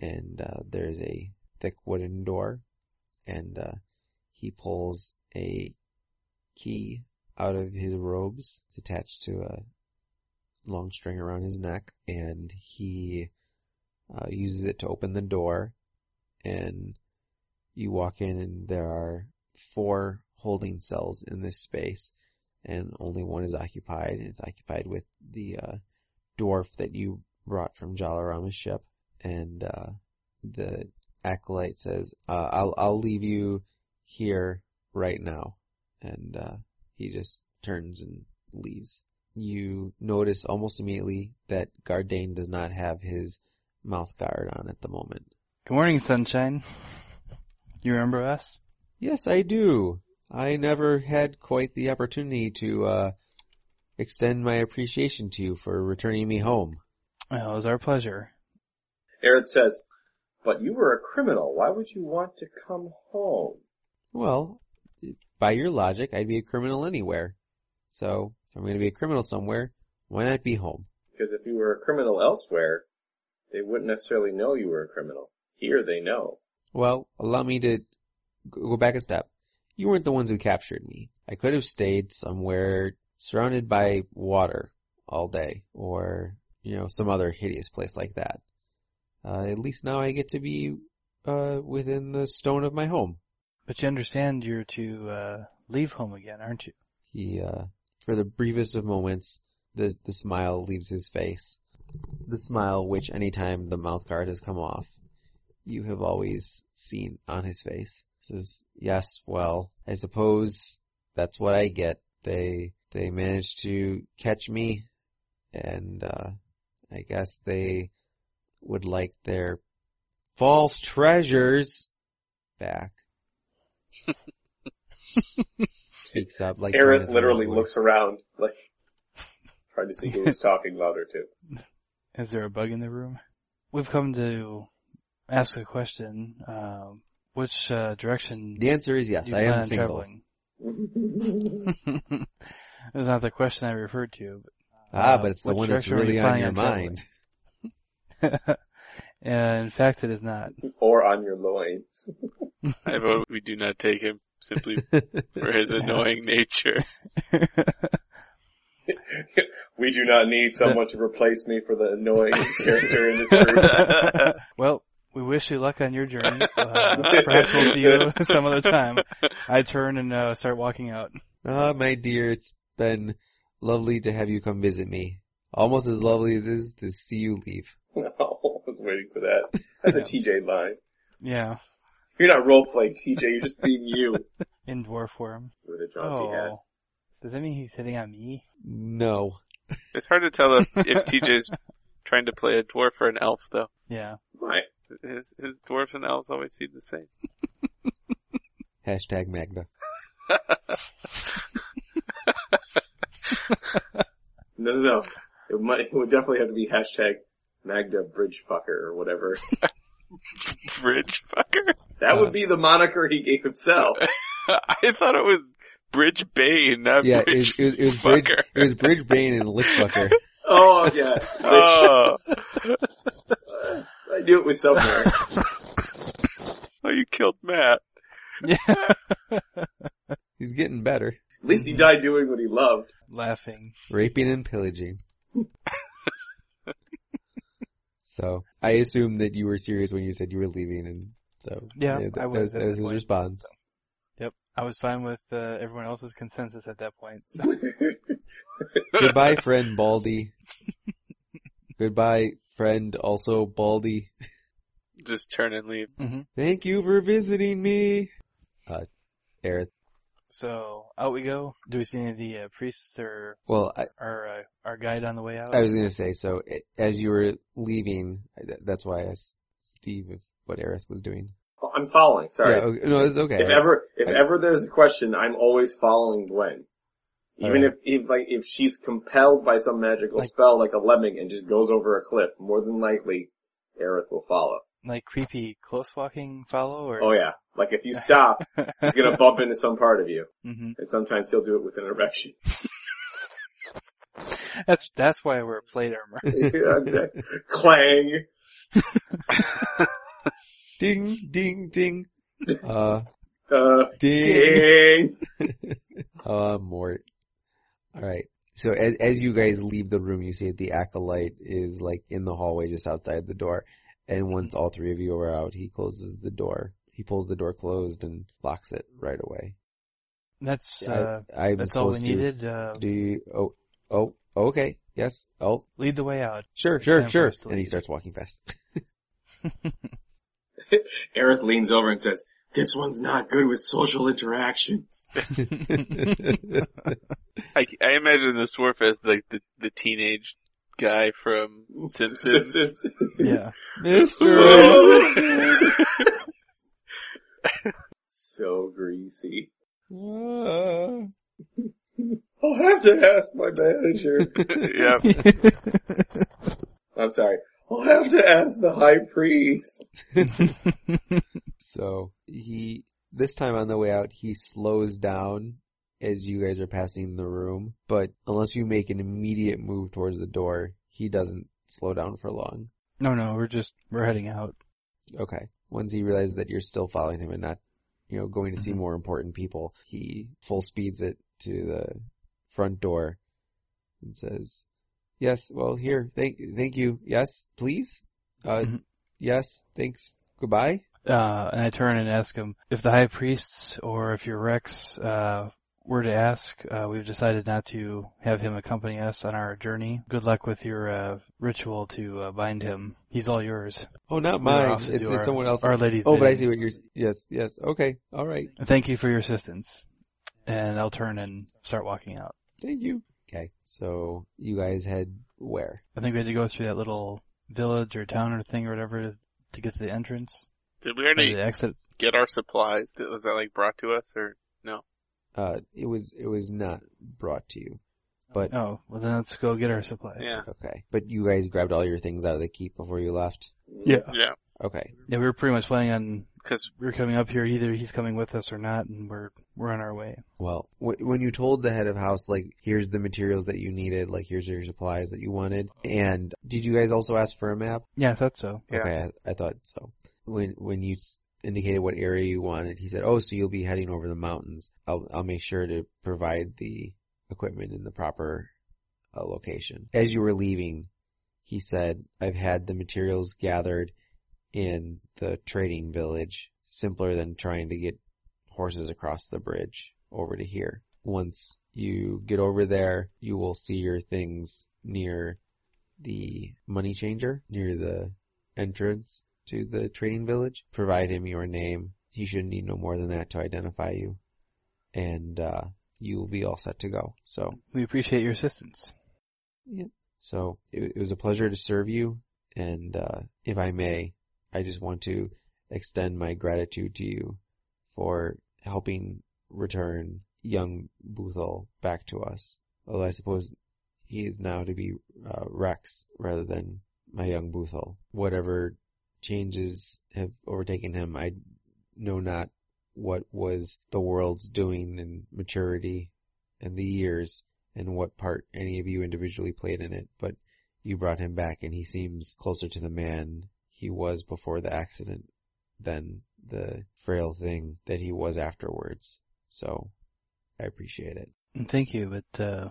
and, uh, there's a thick wooden door and, uh, he pulls a key out of his robes. It's attached to a long string around his neck and he, uh, uses it to open the door and you walk in and there are four holding cells in this space and only one is occupied and it's occupied with the uh, dwarf that you brought from Jalarama's ship and uh, the acolyte says uh, I'll I'll leave you here right now and uh, he just turns and leaves you notice almost immediately that Gardain does not have his mouth guard on at the moment Good morning, sunshine. You remember us? Yes, I do. I never had quite the opportunity to uh, extend my appreciation to you for returning me home. Well, it was our pleasure. Aerith says, but you were a criminal. Why would you want to come home? Well, by your logic, I'd be a criminal anywhere. So, if I'm going to be a criminal somewhere, why not be home? Because if you were a criminal elsewhere, they wouldn't necessarily know you were a criminal. Here they know. Well, allow me to go back a step. You weren't the ones who captured me. I could have stayed somewhere surrounded by water all day, or, you know, some other hideous place like that. Uh, at least now I get to be uh, within the stone of my home. But you understand you're to uh, leave home again, aren't you? He, uh, for the briefest of moments, the, the smile leaves his face. The smile which any time the mouth guard has come off, you have always seen on his face. He Says, yes, well, I suppose that's what I get. They, they managed to catch me and, uh, I guess they would like their false treasures back. Speaks up like Aerith Jonathan literally looks around, like, trying to see who is talking louder too. Is there a bug in the room? We've come to ask a question. Um, which uh, direction The answer is yes, I am single. traveling? That's not the question I referred to. But, Ah, uh, but it's the one that's direction are you really on planning your traveling? mind. and in fact, it is not. or on your loins. I vote we do not take him simply for his annoying nature. we do not need someone to replace me for the annoying character in this group. well, we wish you luck on your journey. Uh, perhaps we'll see you some other time. I turn and uh, start walking out. Ah, my dear, it's been lovely to have you come visit me. Almost as lovely as it is to see you leave. No, I was waiting for that. That's a TJ line. Yeah, You're not role playing TJ, you're just being you. in dwarf form. With a jaunty oh. hat. Oh, does that mean he's hitting on me? No. It's hard to tell if, if TJ's trying to play a dwarf or an elf though. Yeah. Right. His, his dwarfs and elves always seem the same. Hashtag Magna. No, no, no. It might, it would definitely have to be hashtag Magda Bridgefucker or whatever. Bridgefucker? That would be the moniker he gave himself. I thought it was Bridge Bane, not Yeah, it Bridge was, it was, it was Bridge, Fucker. it was Bridge Bane and Lickfucker. Oh, yes. Bridge- Oh, I knew it was somewhere. oh, you killed Matt. Yeah. He's getting better. At least he died doing what he loved. Laughing. Raping and pillaging. So, I assumed that you were serious when you said you were leaving and so. Yeah, that, I was that that was his point. response. Yep. I was fine with uh, everyone else's consensus at that point. So. Goodbye, friend Baldy. Goodbye, friend also Baldy. Just turn and leave. hmm Thank you for visiting me. Uh, Aerith. So out we go. Do we see any of the uh, priests or Well, I, our uh, our guide on the way out? I was gonna say, so eh, as you were leaving, I- that's why I asked Steve if what Aerith was doing. Oh, I'm following, sorry. Yeah, okay, no, it's okay. If ever, if I- ever there's a question, I'm always following Gwen. Even Alright. if, if like, if she's compelled by some magical Like- spell like a lemming and just goes over a cliff, more than likely, Aerith will follow. Like creepy close walking follow or? Oh yeah. Like if you stop, he's gonna bump into some part of you. hmm And sometimes he'll do it with an erection. That's that's why we're a plate armor. yeah, exactly. Clang! Ding, ding, ding. Uh, Uh, ding. ding! Uh, Mort. Alright. So as, as you guys leave the room, you see that the acolyte is like in the hallway just outside the door. And once all three of you are out, he closes the door. He pulls the door closed and locks it right away. That's uh, I, I'm that's all we supposed to, needed. Uh, do you, oh, oh, okay, yes, oh, lead the way out. sure, It's sure, sure. us to And he starts walking fast. Aerith leans over and says, this one's not good with social interactions. I, I imagine this dwarf as like the, the teenage guy from Simpsons. Simpsons. yeah. Mr. so greasy. Ah. I'll have to ask my manager. yep. I'm sorry. I'll have to ask the high priest. So he, this time on the way out, he slows down as you guys are passing the room, but unless you make an immediate move towards the door, he doesn't slow down for long. no, no, we're just we're heading out. Okay. Once he realizes that you're still following him and not, you know, going to see Mhm. more important people, he full speeds it to the front door and says, yes, well here, thank, thank you. Yes, please? Uh, Mhm. yes, thanks. Goodbye. Uh, and I turn and ask him if the high priests or if your Rex, uh, were to ask, uh, we've decided not to have him accompany us on our journey. Good luck with your, uh, ritual to uh, bind him. He's all yours. Oh, not mine. It's, it's our- someone else. Our Lady's Oh, but I see what you're. Yes, yes. Okay, all right. Thank you for your assistance. And I'll turn and start walking out. Thank you. Okay, so you guys head where? I think we had to go through that little village or town or thing or whatever to, to get to the entrance. Did we Or already the exit. get our supplies? Was that like brought to us or? Uh, it was it was not brought to you, but Oh, well then let's go get our supplies. Yeah. okay. But you guys grabbed all your things out of the keep before you left. Yeah. Yeah. Okay. Yeah, we were pretty much planning on Cause we're coming up here. Either he's coming with us or not, and we're we're on our way. Well, wh- when you told the head of house, like, here's the materials that you needed, like, here's your supplies that you wanted, and did you guys also ask for a map? Yeah, I thought so. Yeah. Okay, I, I thought so. When when you s- indicated what area you wanted, he said, "Oh, so you'll be heading over the mountains. I'll I'll make sure to provide the equipment in the proper uh, location." As you were leaving, he said, "I've had the materials gathered in the trading village. Simpler than trying to get horses across the bridge over to here. Once you get over there, you will see your things near the money changer, near the entrance to the trading village. Provide him your name. He should need no more than that to identify you. And, uh, you will be all set to go. So, We appreciate your assistance. so it, it was a pleasure to serve you. And, uh, if I may, I just want to extend my gratitude to you for helping return young Boothel back to us. Although I suppose he is now to be uh, Rex rather than my young Boothel. Whatever changes have overtaken him, I know not what was the world's doing in maturity and the years and what part any of you individually played in it, but you brought him back and he seems closer to the man he was before the accident than the frail thing that he was afterwards. So I appreciate it. Thank you, but uh,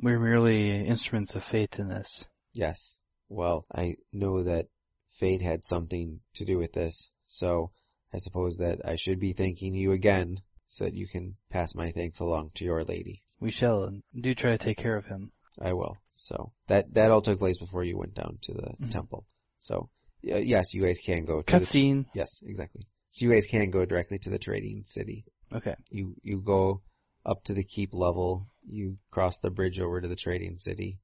we're merely instruments of fate in this. Yes. Well, I know that fate had something to do with this, so I suppose that I should be thanking you again so that you can pass my thanks along to your lady. We shall and do try to take care of him. I will. So that that all took place before you went down to the Mhm. temple. So yes, you guys can go to the, Cutscene. Yes, exactly. So you guys can go directly to the trading city. Okay. You you go up to the keep level, you cross the bridge over to the trading city,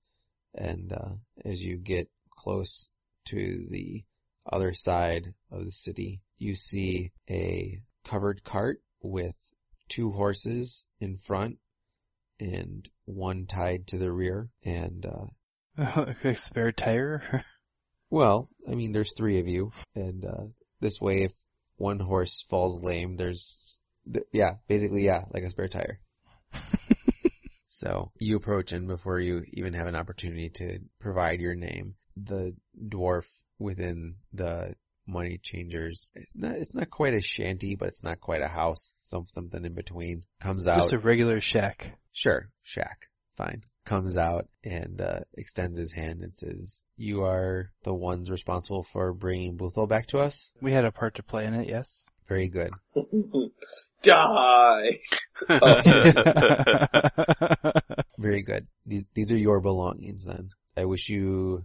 and uh, as you get close to the other side of the city, you see a covered cart with two horses in front and one tied to the rear. And uh, A spare tire. well, I mean, there's three of you, and uh, this way, if one horse falls lame, there's th- yeah, basically yeah, like a spare tire. So you approach and before you even have an opportunity to provide your name, the dwarf within the money changers, it's not, it's not quite a shanty, but it's not quite a house, some, something in between, comes out. Just a regular shack. Sure, shack. Fine. Comes out and uh, extends his hand and says, "You are the ones responsible for bringing Boothel back to us. We had a part to play in it, yes. Very good. Die! Very good. These, these are your belongings then. I wish you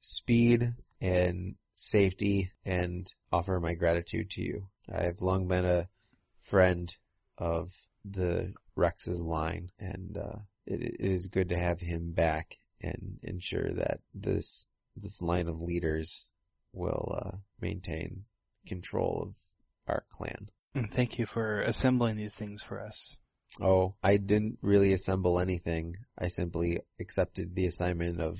speed and safety and offer my gratitude to you. I have long been a friend of the Rex's line and, uh, it, it is good to have him back and ensure that this, this line of leaders will, uh, maintain control of our clan. And thank you for assembling these things for us. Oh, I didn't really assemble anything. I simply accepted the assignment of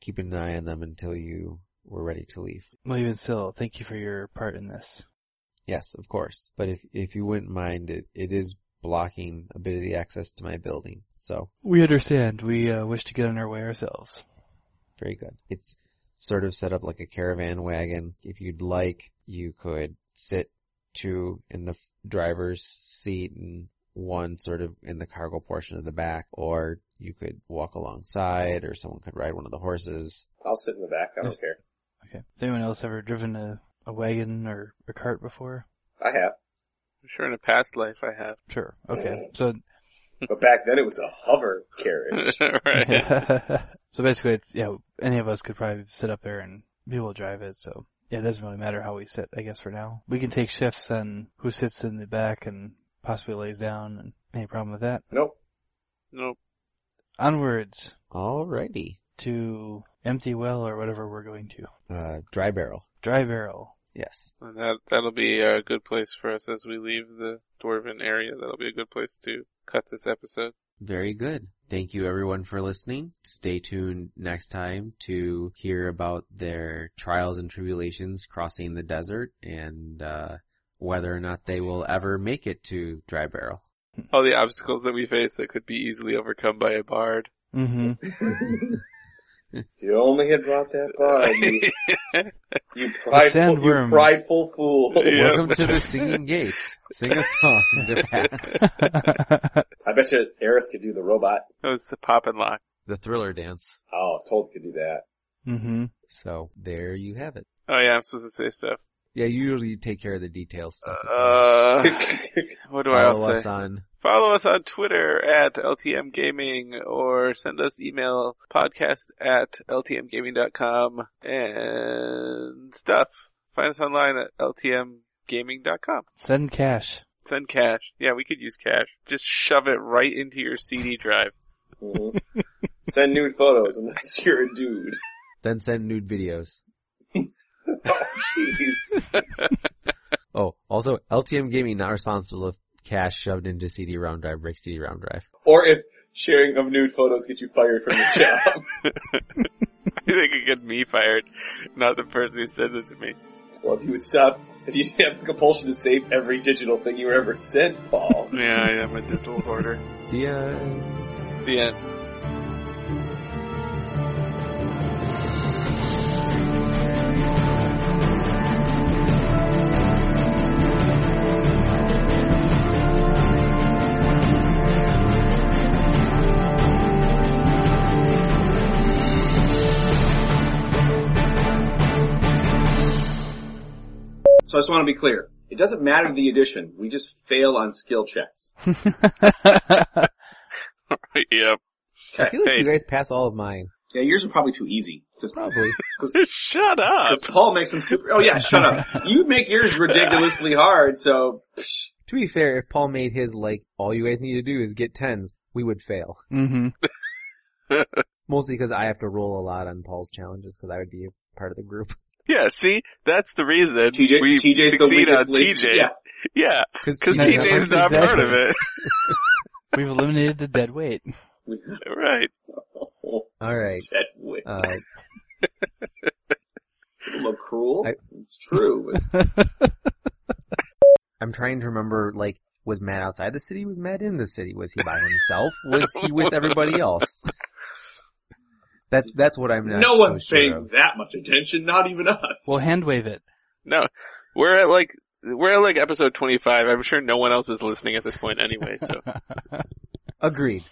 keeping an eye on them until you were ready to leave. Well, even still, thank you for your part in this. Yes, of course. But if if you wouldn't mind, it it is blocking a bit of the access to my building. So We understand. We uh, wish to get on our way ourselves. very good. It's sort of set up like a caravan wagon. If you'd like, you could sit two in the driver's seat and one sort of in the cargo portion of the back, or you could walk alongside, or someone could ride one of the horses. I'll sit in the back, I don't Yes. care. Okay. Has anyone else ever driven a, a wagon or a cart before? I have. I'm sure in a past life I have. Sure. Okay. Mm. So But back then it was a hover carriage. right. so basically, it's yeah. Any of us could probably sit up there and be able to drive it. So yeah, it doesn't really matter how we sit. I guess for now, we can take shifts on who sits in the back and possibly lays down. Any problem with that? nope. Nope. Onwards Alrighty. to empty well or whatever we're going to. Uh, dry barrel. Dry barrel. Yes. And that that'll be a good place for us as we leave the dwarven area. That'll be a good place to cut this episode. Very good. Thank you everyone for listening. Stay tuned next time to hear about their trials and tribulations crossing the desert and, uh, whether or not they will ever make it to Dry Barrel. All the obstacles that we face that could be easily overcome by a bard. Mm-hmm. You only had brought that bar. You, you prideful, you prideful fool. Yeah. Welcome to the Singing Gates. Sing a song to pass. I bet you Aerith could do the robot. Oh, it's the pop and lock. The thriller dance. Oh, Told could do that. mm-hmm. So there you have it. Oh yeah, I'm supposed to say stuff. Yeah, you usually take care of the details stuff. Uh, what do I Follow else us say? on Follow us on Twitter at LTM Gaming or send us email podcast at ltmgaming.com and stuff. Find us online at ltmgaming.com. Send cash. Send cash. Yeah, we could use cash. Just shove it right into your CD drive. Mhm. Send nude photos unless you're a dude. then send nude videos. Oh, jeez. Oh, also LTM Gaming not responsible if cash shoved into CD-ROM drive breaks CD-ROM drive. Or if sharing of nude photos gets you fired from your job. I think it get me fired, not the person who said this to me. well, if you would stop, if you have the compulsion to save every digital thing you were ever sent, Paul. Yeah, I am a digital hoarder. Yeah. Uh, the end. So I just want to be clear. It doesn't matter the addition. We just fail on skill checks. yep. I feel like Hey. you guys pass all of mine. Yeah, yours are probably too easy. Just Probably. Shut up. Because Paul makes them super. Oh yeah, shut up. You make yours ridiculously hard, so psh, to be fair, if Paul made his like, all you guys need to do is get tens, we would fail. mm-hmm. Mostly because I have to roll a lot on Paul's challenges because I would be a part of the group. Yeah, see, that's the reason TJ, we TJ's the succeed weakest on link. TJ. Yeah. yeah, Because because No, TJ's not part of it. We've eliminated the dead weight. right. Oh, Alright. dead weight. Uh, It's a little cruel. I- it's true. But I'm trying to remember, like, was Matt outside the city? Was Matt in the city? Was he by himself? Was he with everybody else? That, that's what I'm not no so one's sure paying of. that much attention, not even us. We'll hand wave it. No, we're at like we're at like episode 25. I'm sure no one else is listening at this point anyway. So Agreed.